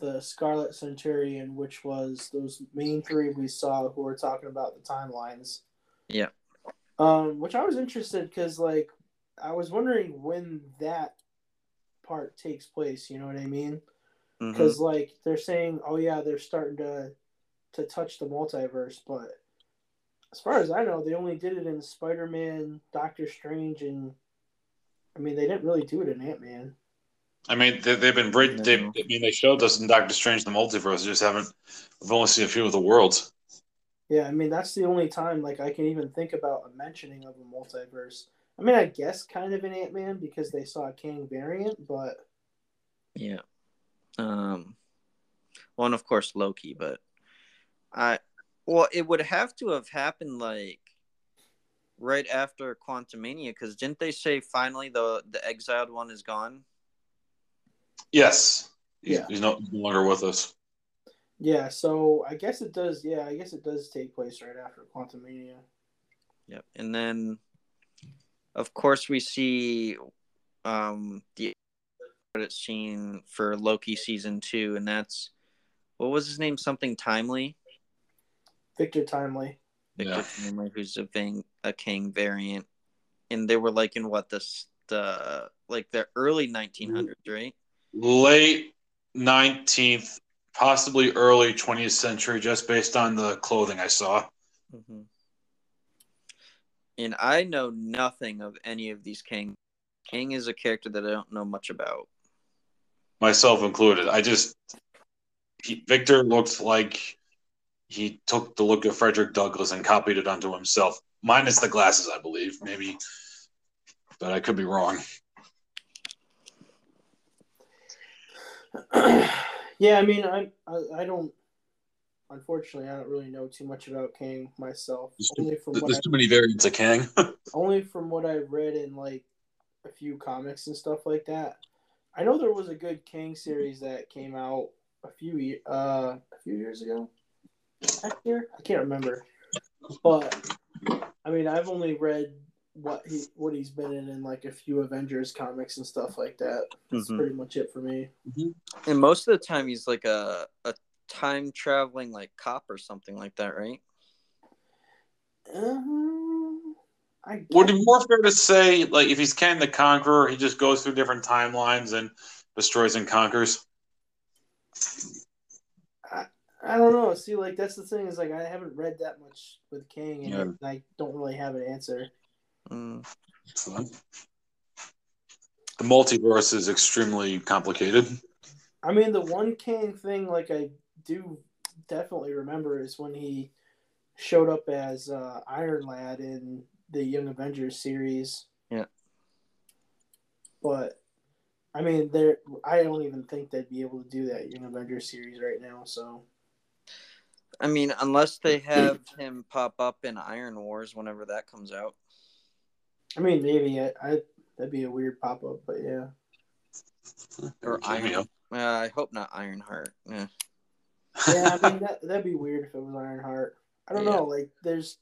the scarlet centurion which was those main three we saw who were talking about the timelines Yeah. Um, which I was interested because, like, I was wondering when that part takes place. You know what I mean? Because, like, they're saying, "Oh yeah, they're starting to to touch the multiverse," but as far as I know, they only did it in Spider-Man, Doctor Strange, and I mean, they didn't really do it in Ant-Man. I mean, they, they've been bridged. They, No. I mean, they showed us in Doctor Strange the multiverse. Just haven't. We've only seen a few of the worlds. Yeah, I mean, that's the only time like I can even think about a mentioning of a multiverse. I mean, I guess kind of in Ant-Man because they saw a Kang variant, but Yeah. Um well and of course Loki, but I well it would have to have happened like right after Quantumania because didn't they say finally the the exiled one is gone? Yes. He's, Yeah. he's no, no longer with us. Yeah, so I guess it does. Yeah, I guess it does take place right after Quantumania. Yep. And then of course we see um the credit scene for Loki season two and that's what was his name? Something timely? Victor Timely. Victor Yeah. Timely, who's a Vang, a Kang variant, and they were like in what the the like the early 1900s, right? Late nineteenth, possibly early twentieth century, just based on the clothing I saw. Mm-hmm. And I know nothing of any of these Kang. Kang is a character that I don't know much about. myself included. I just he, Victor looked like he took the look of Frederick Douglass and copied it onto himself, minus the glasses, I believe, maybe, but I could be wrong. *clears throat* yeah, I mean, I, I I don't. Unfortunately, I don't really know too much about Kang myself. There's Only from what There's I, too many variants of Kang. *laughs* only from what I've read in like a few comics and stuff like that. I know there was a good Kang series that came out a few uh a few years ago. Last year, I can't remember. But I mean, I've only read what he what he's been in in like a few Avengers comics and stuff like that. That's Mhm. pretty much it for me. And most of the time, he's like a a time traveling like cop or something like that, right? Um, I Would it be more fair to say, like, if he's Kang the Conqueror, he just goes through different timelines and destroys and conquers? I don't know. See, like that's the thing is like I haven't read that much with Kang, and Yeah. I don't really have an answer. Mm. The multiverse is extremely complicated. I mean, the one Kang thing, like I do definitely remember, is when he showed up as uh, Iron Lad in the Young Avengers series. Yeah. But I mean, there. I don't even think they'd be able to do that Young Avengers series right now. So. I mean, unless they have him pop up in Iron Wars whenever that comes out. I mean, maybe I, I that'd be a weird pop up, but yeah. Or Iron. Uh, I hope not Ironheart. Yeah. yeah, I mean *laughs* that that'd be weird if it was Ironheart. I don't yeah. know. Like, there's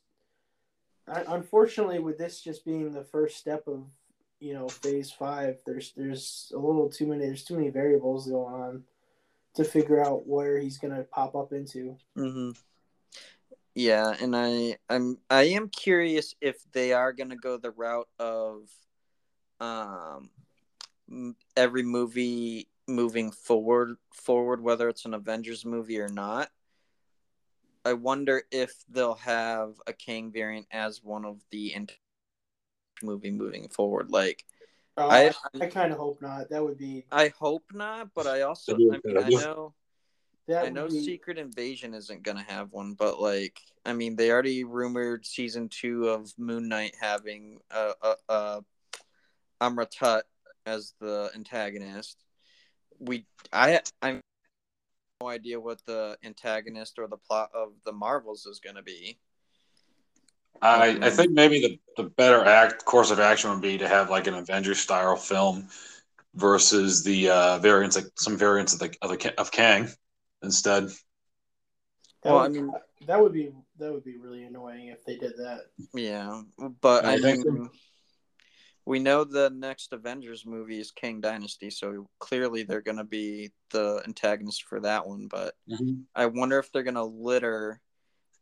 unfortunately with this just being the first step of you know phase five, there's there's a little too many there's too many variables going on to figure out where he's gonna pop up into. Mm-hmm. Yeah, and I I'm I am curious if they are gonna go the route of um every movie moving forward forward whether it's an Avengers movie or not. I wonder if they'll have a Kang variant as one of the movie moving forward. Like, uh, I I kind of hope not. That would be. I hope not, but I also I mean I know. That I know be... Secret Invasion isn't gonna have one, but like I mean they already rumored season two of Moon Knight having a a, a Amra Tut as the antagonist. We I I'm no idea what the antagonist or the plot of the Marvels is gonna be. I, I think maybe the, the better act course of action would be to have like an Avengers style film versus the uh, variants like some variants of the of, the, of Kang instead. That well, would, I mean, that would be that would be really annoying if they did that. Yeah, but I, I mean, we know the next Avengers movie is Kang Dynasty, so clearly they're going to be the antagonist for that one. But mm-hmm. I wonder if they're going to litter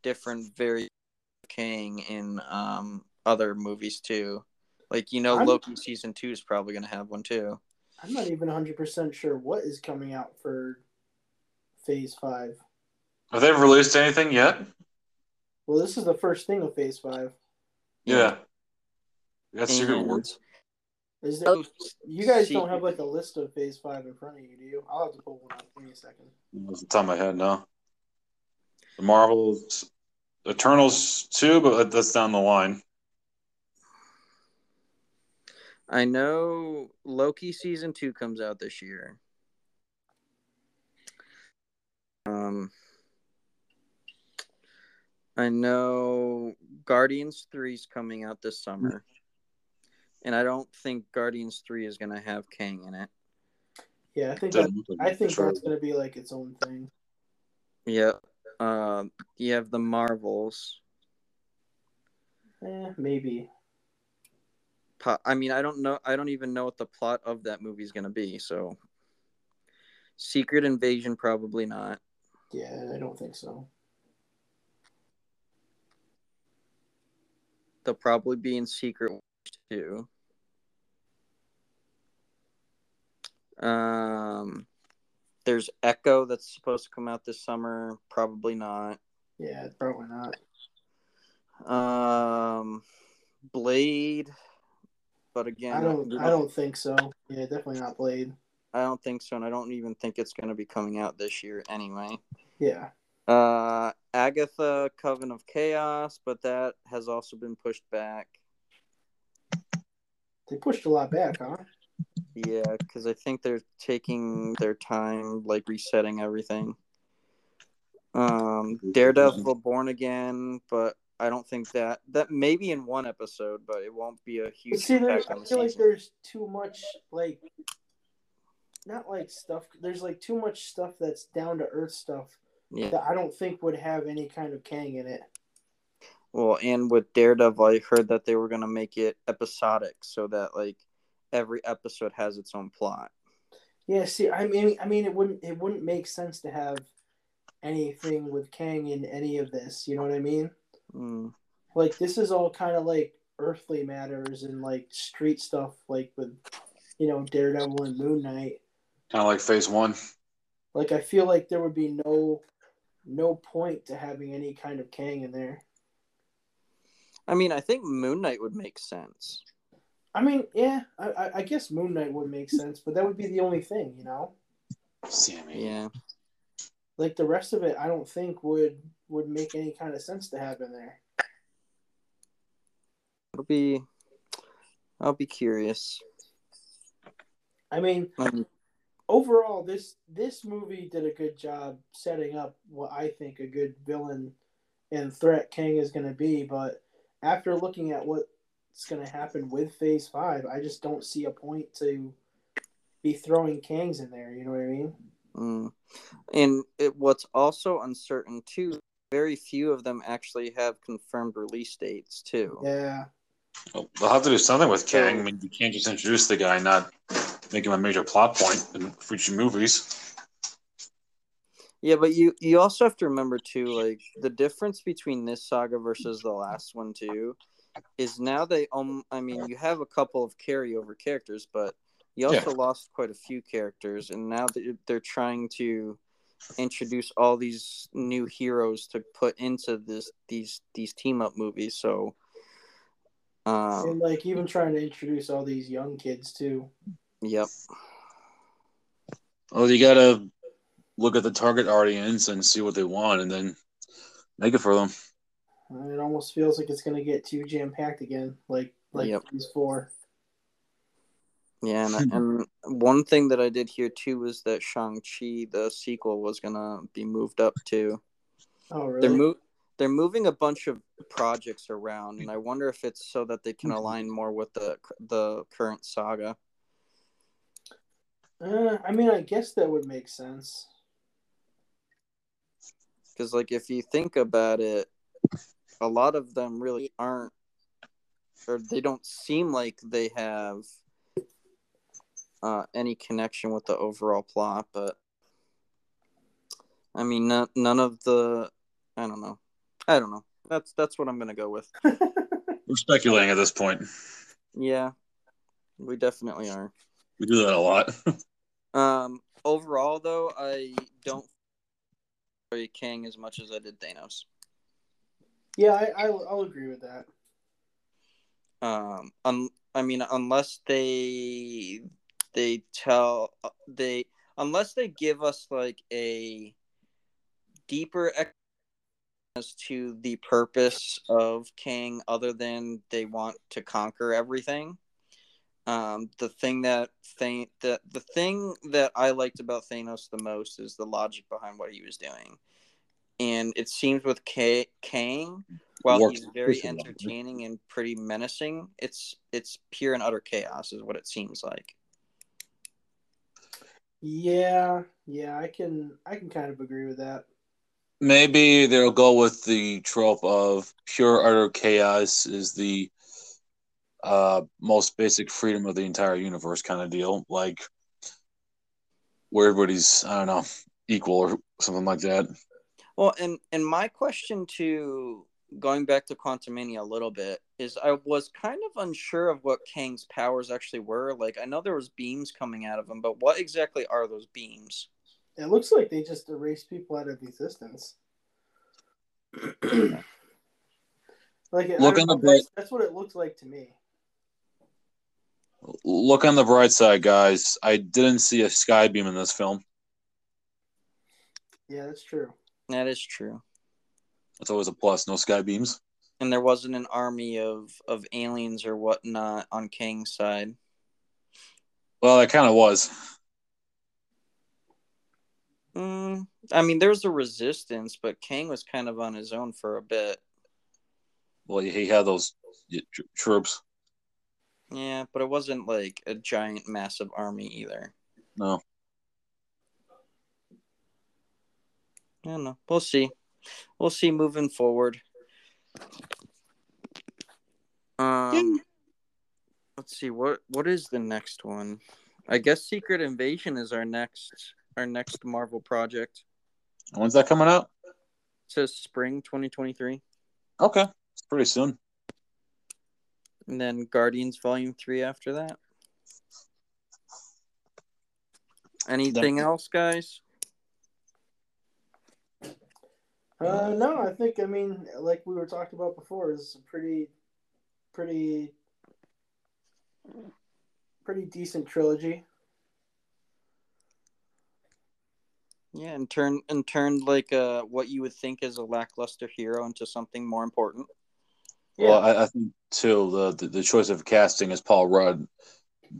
different very Kang in um, other movies too. Like you know, I'm, Loki season two is probably going to have one too. I'm not even 100 percent sure what is coming out for Phase Five. Have they released anything yet? Well, this is the first thing of Phase Five. Yeah, that's Secret Wars. Is there? You guys don't have like a list of Phase Five in front of you, do you? I'll have to pull one up. Give me a second. It's the top of my head now. The Marvels Eternals too, but that's down the line. I know Loki season two comes out this year. Um, I know Guardians three is coming out this summer, and I don't think Guardians three is going to have Kang in it. Yeah, I think that, I think that's going to be like its own thing. Yeah, uh, you have the Marvels. Eh, maybe. I mean, I don't know. I don't even know what the plot of that movie is going to be. So, Secret Invasion, probably not. Yeah, I don't think so. They'll probably be in Secret too. Um, there's Echo that's supposed to come out this summer. Probably not. Yeah, probably not. Um, Blade, but again, I don't. I don't think so. Yeah, definitely not Blade. I don't think so, and I don't even think it's going to be coming out this year anyway. Yeah. Uh, Agatha, Coven of Chaos, but that has also been pushed back. They pushed a lot back, huh? Yeah, because I think they're taking their time, like resetting everything. Um, Daredevil Born Again, but I don't think that that maybe in one episode, but it won't be a huge. See, I feel season. like there's too much like, not like stuff. There's like too much stuff that's down to earth stuff yeah. that I don't think would have any kind of Kang in it. Well, and with Daredevil, I heard that they were gonna make it episodic so that like every episode has its own plot. Yeah, see, I mean, I mean, it wouldn't it wouldn't make sense to have anything with Kang in any of this. You know what I mean? Mm. Like this is all kind of like earthly matters and like street stuff, like with you know Daredevil and Moon Knight. Kind of like Phase One. Like I feel like there would be no no point to having any kind of Kang in there. I mean, I think Moon Knight would make sense. I mean, yeah, I, I guess Moon Knight would make sense, but that would be the only thing, you know. Sammy. Yeah. Like the rest of it, I don't think would would make any kind of sense to have in there. It'll be. I'll be curious. I mean, Um, overall, this this movie did a good job setting up what I think a good villain and threat Kang is going to be. But after looking at what's going to happen with Phase Five, I just don't see a point to be throwing Kangs in there. You know what I mean? mm. And it, what's also uncertain too. Very few of them actually have confirmed release dates too. Yeah. Well, they'll have to do something with Kang. I mean, you can't just introduce the guy, and not make him a major plot point in future movies. Yeah, but you you also have to remember too, like the difference between this saga versus the last one too, is now they um I mean you have a couple of carryover characters, but you also lost quite a few characters, and now that they're trying to introduce all these new heroes to put into this these these team up movies. So, um, and like even trying to introduce all these young kids too. yep, Well, you gotta look at the target audience and see what they want, and then make it for them. And It almost feels like it's going to get too jam packed again, like like Yep. Phase Four. yeah, and, *laughs* and one thing that I did hear too was that Shang Chi the sequel was gonna be moved up too. Oh really? They're mo- they're moving a bunch of projects around, and I wonder if it's so that they can align more with the the current saga. Uh, I mean, I guess that would make sense. Because, like, if you think about it, a lot of them really aren't, or they don't seem like they have uh, any connection with the overall plot. But I mean, none, none of the, I don't know, I don't know. That's that's what I'm gonna go with. *laughs* We're speculating at this point. Yeah, we definitely are. We do that a lot. *laughs* Um, overall, though, I don't enjoy Kang as much as I did Thanos. Yeah, I, I'll, I'll agree with that. Um, I mean, unless they they tell they unless they give us like a deeper as to the purpose of Kang, other than they want to conquer everything. Um, the thing that thing that the thing that I liked about Thanos the most is the logic behind what he was doing, and it seems with K- Kang, while Works he's very entertaining and pretty menacing, it's it's pure and utter chaos, is what it seems like. Yeah, yeah, I can I can kind of agree with that. Maybe they'll go with the trope of pure utter chaos is the uh, most basic freedom of the entire universe kind of deal, like where everybody's I don't know equal or something like that. Well, and and my question to going back to Quantumania a little bit is I was kind of unsure of what Kang's powers actually were. Like I know there was beams coming out of him, but what exactly are those beams? It looks like they just erased people out of existence. *clears throat* like it, Look on the bright- that's, that's what it looks like to me. Look on the bright side, guys. I didn't see a sky beam in this film. Yeah, that's true. That is true. That's always a plus. No sky beams. And there wasn't an army of of aliens or whatnot on Kang's side. Well, it kind of was. Mm, I mean, there was a resistance, but Kang was kind of on his own for a bit. Well, he had those tr- troops. Yeah, but it wasn't like a giant, massive army either. No. I don't know. We'll see. We'll see moving forward. Um, let's see what what is the next one. I guess Secret Invasion is our next our next Marvel project. When's that coming out? It says spring 2023, Okay, it's pretty soon. and then Guardians Volume Three after that. Anything else, guys? Uh, no, I think I mean, like we were talking about before, is a pretty, pretty, pretty decent trilogy. Yeah, and turn and turned like uh what you would think is a lackluster hero into something more important. Yeah. Well, I, I think too the, the the choice of casting as Paul Rudd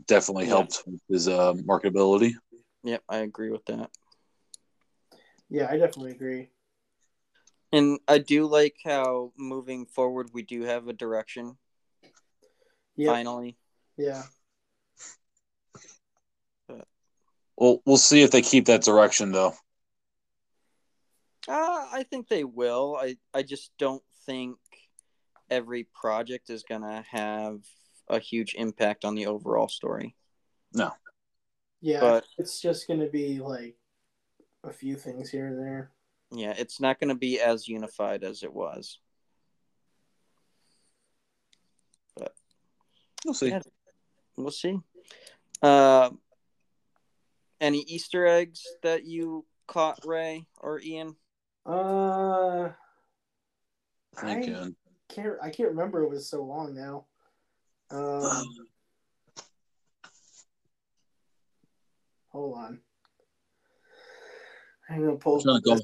definitely Yeah. helped with his uh, marketability. Yep, I agree with that. Yeah, I definitely agree. And I do like how moving forward we do have a direction Yeah, finally. yeah, Well, we'll see if they keep that direction though. Uh, I think they will. I I just don't think every project is gonna have a huge impact on the overall story. No. Yeah. But- it's just gonna be like a few things here and there. Yeah, it's not gonna be as unified as it was. But we'll see. Yeah. We'll see. Uh, any Easter eggs that you caught, Ray or Ian? Uh, I can. can't I can't remember. It was so long now. Um, hold on. I'm gonna pull. I'm trying to go.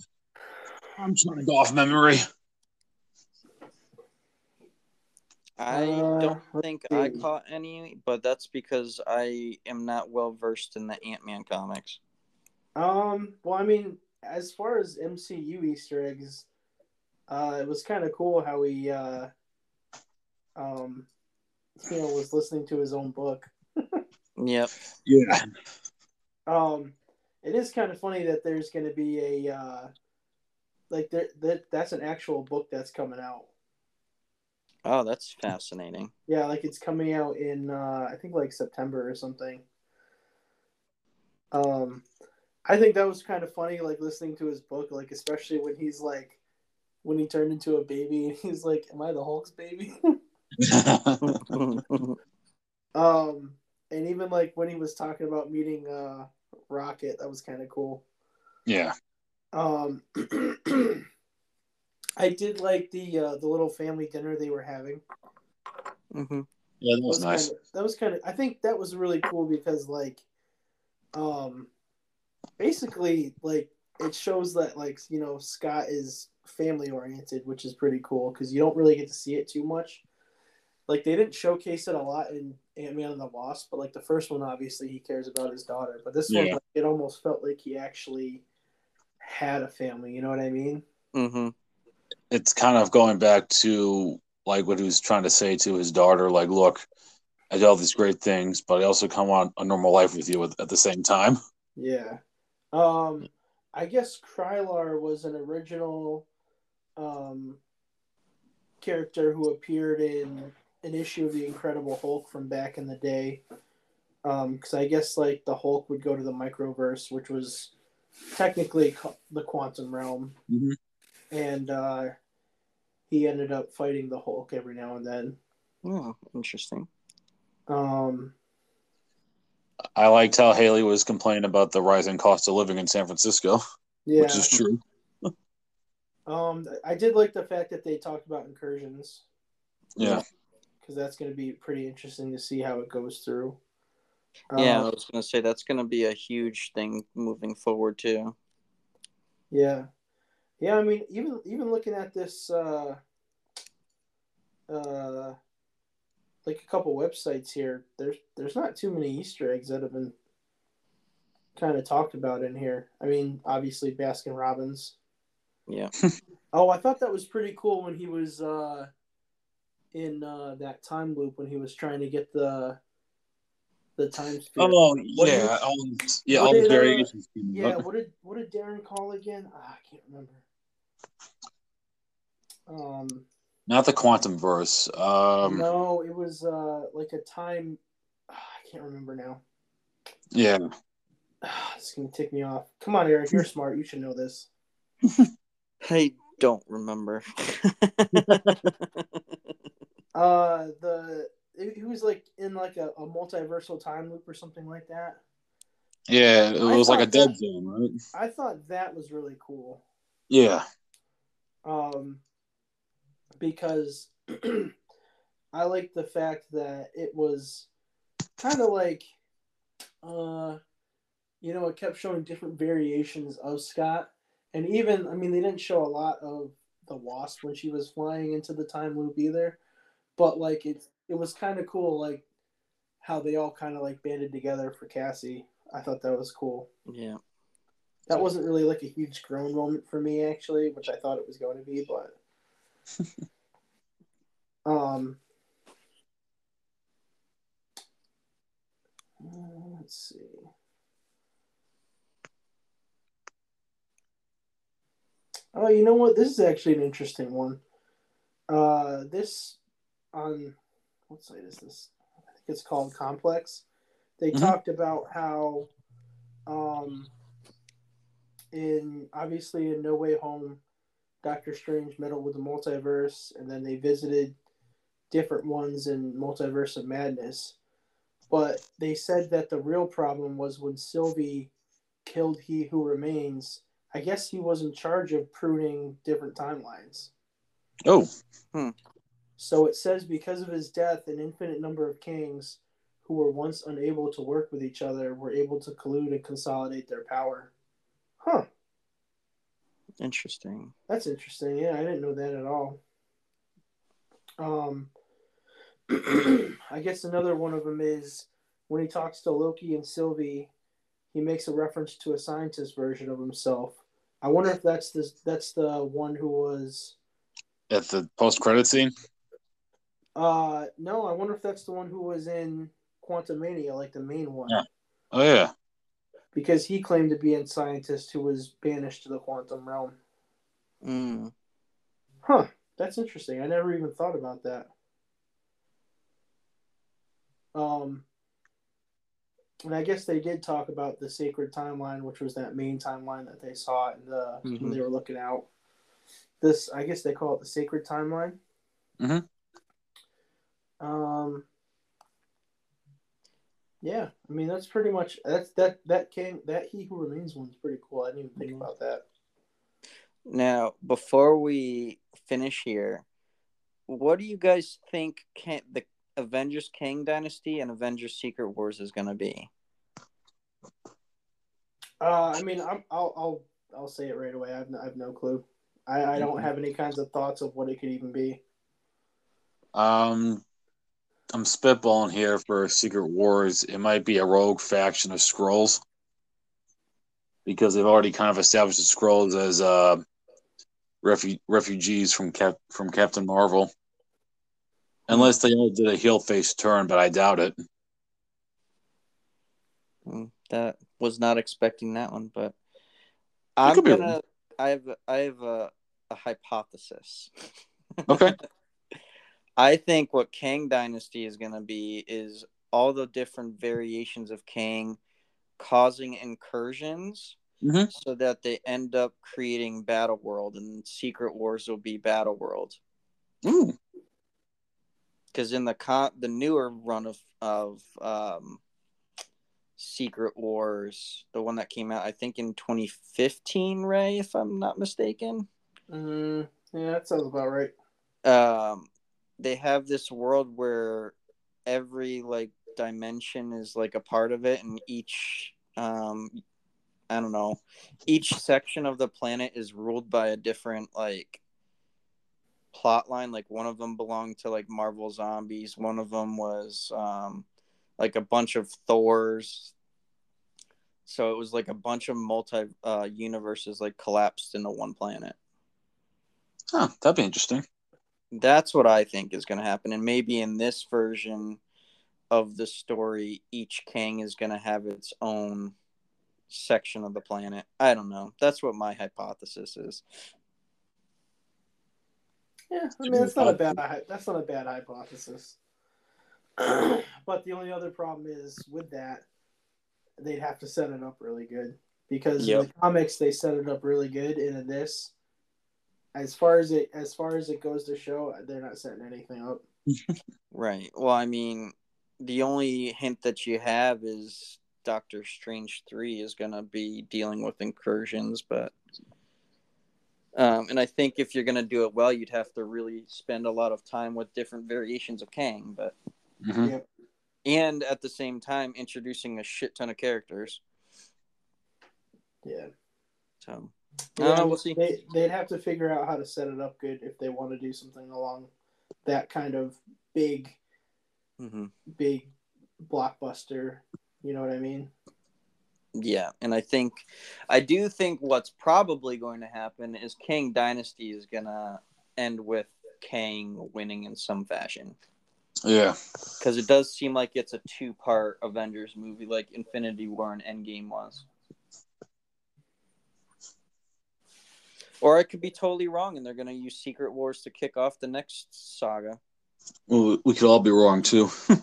I'm trying to go off memory. I Uh, don't let's think I caught any, but that's because I am not well versed in the Ant Man comics. Um. Well, I mean, as far as MCU Easter eggs, uh, it was kind of cool how he, uh, um, you know, was listening to his own book. *laughs* Yep. Yeah. Um, it is kind of funny that there's going to be a, uh, like there that that's an actual book that's coming out. Oh, that's fascinating. Yeah, like it's coming out in uh, I think like September or something. Um, I think that was kind of funny, like listening to his book, like especially when he's like, when he turned into a baby, and *laughs* he's like, "Am I the Hulk's baby?" *laughs* um, and even like when he was talking about meeting uh Rocket, that was kind of cool. yeah. Um, *clears throat* I did like the uh, the little family dinner they were having. Mm-hmm. Yeah, that That was nice. Kind of, that was kind of. I think that was really cool because like, um, basically like it shows that like you know Scott is family oriented, which is pretty cool because you don't really get to see it too much. Like they didn't showcase it a lot in Ant Man and the Wasp, but like the first one, obviously he cares about his daughter. But this one, like, it almost felt like he actually had a family. You know what I mean? hmm It's kind of going back to like what he was trying to say to his daughter, like, look, I did all these great things, but I also come on a normal life with you at, at the same time. *laughs* Yeah. Um I guess Krylar was an original um character who appeared in an issue of the Incredible Hulk from back in the day. Um cuz I guess like the Hulk would go to the microverse which was technically the quantum realm Mhm. and uh he ended up fighting the Hulk every now and then. Oh, interesting. Um I liked how Haley was complaining about the rising cost of living in San Francisco, yeah. which is true. *laughs* Um I did like the fact that they talked about incursions. Yeah. because that's going to be pretty interesting to see how it goes through. Yeah, I Uh, was gonna say that's gonna be a huge thing moving forward too. yeah, yeah. I mean, even even looking at this, uh, uh, like a couple websites here, there's there's not too many Easter eggs that have been kind of talked about in here. I mean, obviously Baskin Robbins. Yeah. *laughs* Oh, I thought that was pretty cool when he was uh, in uh, that time loop when he was trying to get the the time spirit. Oh What yeah, did- all, yeah, all the did, uh, variations. came Yeah, up. what did what did Darren call again? Ah, I can't remember. Um, Not the quantum verse. Um, no, it was uh like a time. ah, I can't remember now. yeah, Ah, it's gonna tick me off. Come on, Eric, you're smart. You should know this. *laughs* I don't remember. *laughs* Uh, the he was like in like a, a multiversal time loop or something like that. yeah. It was like a dead that- zone, right? I thought that was really cool. Yeah, um, because *clears throat* I like the fact that it was kind of like, uh, you know, it kept showing different variations of Scott, and even I mean, they didn't show a lot of the Wasp when she was flying into the time loop either, but like it, it was kind of cool, like how they all kind of like banded together for Cassie. I thought that was cool. Yeah. That wasn't really like a huge grown moment for me actually, which I thought it was going to be, but *laughs* um let's see. Oh, you know what? This is actually an interesting one. Uh, this on what site is this? I think it's called Complex. They Mhm. talked about how, um, in obviously in No Way Home, Doctor Strange meddled with the multiverse, and then they visited different ones in Multiverse of Madness. But they said that the real problem was when Sylvie killed He Who Remains. I guess he was in charge of pruning different timelines. Oh, So it says because of his death, an infinite number of Kangs who were once unable to work with each other were able to collude and consolidate their power. Huh. Interesting. That's interesting. Yeah, I didn't know that at all. Um, *clears throat* I guess another one of them is when he talks to Loki and Sylvie, he makes a reference to a scientist version of himself. I wonder if that's the that's the one who was. at the post credit scene. Uh, no, I wonder if that's the one who was in Quantumania, like the main one, Yeah. Oh yeah. because he claimed to be a scientist who was banished to the quantum realm. Mm. Huh. That's interesting. I never even thought about that. Um, and I guess they did talk about the sacred timeline, which was that main timeline that they saw in the when Mhm. they were looking out. This, I guess, they call it the sacred timeline. Mhm. Um. Yeah, I mean that's pretty much that's that that Kang that he who remains one's pretty cool. I didn't even think Mhm. about that. Now, before we finish here, what do you guys think can, the Avengers Kang Dynasty and Avengers Secret Wars is going to be? Uh, I mean, I'm, I'll I'll I'll say it right away. I've no, I've no clue. I, I don't Mhm. have any kinds of thoughts of what it could even be. Um, I'm spitballing here for Secret Wars. It might be a rogue faction of Skrulls because they've already kind of established the Skrulls as uh, refu- refugees from Cap- from Captain Marvel. Unless they all did a heel face turn, but I doubt it. Mm, That was not expecting that one, but I'm gonna. wrong. I have I have a, a hypothesis. Okay. *laughs* I think what Kang Dynasty is gonna be is all the different variations of Kang causing incursions Mhm. so that they end up creating Battle World and Secret Wars will be Battle World. Ooh. because in the con the newer run of of um, Secret Wars, the one that came out, I think in 2015, Ray, if I'm not mistaken, Mm, yeah, that sounds about right. um, they have this world where every like dimension is like a part of it, and each um, I don't know, each section of the planet is ruled by a different like plot line. Like one of them belonged to like marvel zombies. One of them was um like a bunch of thors. So it was like a bunch of multi uh universes like collapsed into one planet. Huh, that'd be interesting. That's what i think is going to happen and maybe in this version of the story each Kang is going to have its own section of the planet. I don't know. That's what my hypothesis is. Yeah, I mean that's not a bad that's not a bad hypothesis. *clears throat* but the only other problem is with that, they'd have to set it up really good. Because in the comics they set it up really good, and in this, as far as it as far as it goes to show, they're not setting anything up. *laughs* Right. Well, I mean, the only hint that you have is Doctor Strange 3 is going to be dealing with incursions, but um, and I think if you're going to do it well, you'd have to really spend a lot of time with different variations of Kang, but Mhm. Yep. and at the same time introducing a shit ton of characters. Yeah. So Yeah, Uh, we'll see. They they'd have to figure out how to set it up good if they want to do something along that kind of big mhm. big blockbuster. You know what I mean? yeah, and I think I do think what's probably going to happen is Kang Dynasty is gonna end with Kang winning in some fashion. Yeah. because it does seem like it's a two-part Avengers movie, like Infinity War and Endgame was. Or I could be totally wrong, and they're going to use Secret Wars to kick off the next saga. Well, we could all be wrong too. *laughs*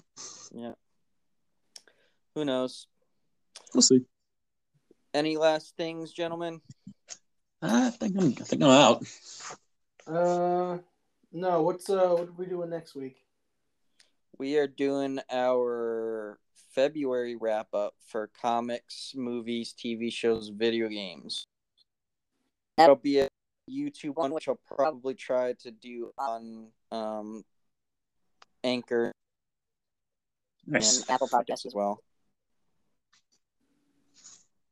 Yeah. Who knows? we'll see. Any last things, gentlemen? I think I'm. I think I'm out. Uh, no. What's uh, what are we doing next week? We are doing our February wrap up for comics, movies, TV shows, video games. That'll be a YouTube one, which I'll probably try to do on um, Anchor Nice. and Apple Podcasts as well.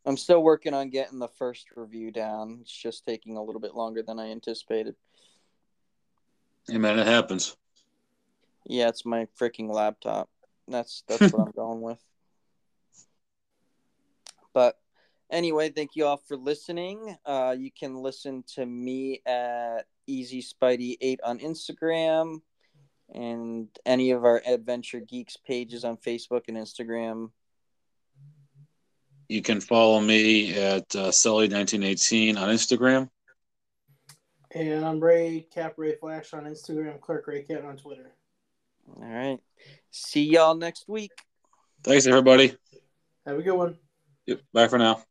I'm still working on getting the first review down. It's just taking a little bit longer than I anticipated. Hey man, it happens. Yeah, it's my freaking laptop. That's that's what I'm *laughs* going with. But anyway, thank you all for listening. Uh, you can listen to me at Easy Spidey Eight on Instagram, and any of our Adventure Geeks pages on Facebook and Instagram. You can follow me at uh, Sully1918 on Instagram. And I'm Ray Cap Ray Flash on Instagram, Clark Ray Cat on Twitter. All right. See y'all next week. Thanks, everybody. Have a good one. Yep. Bye for now.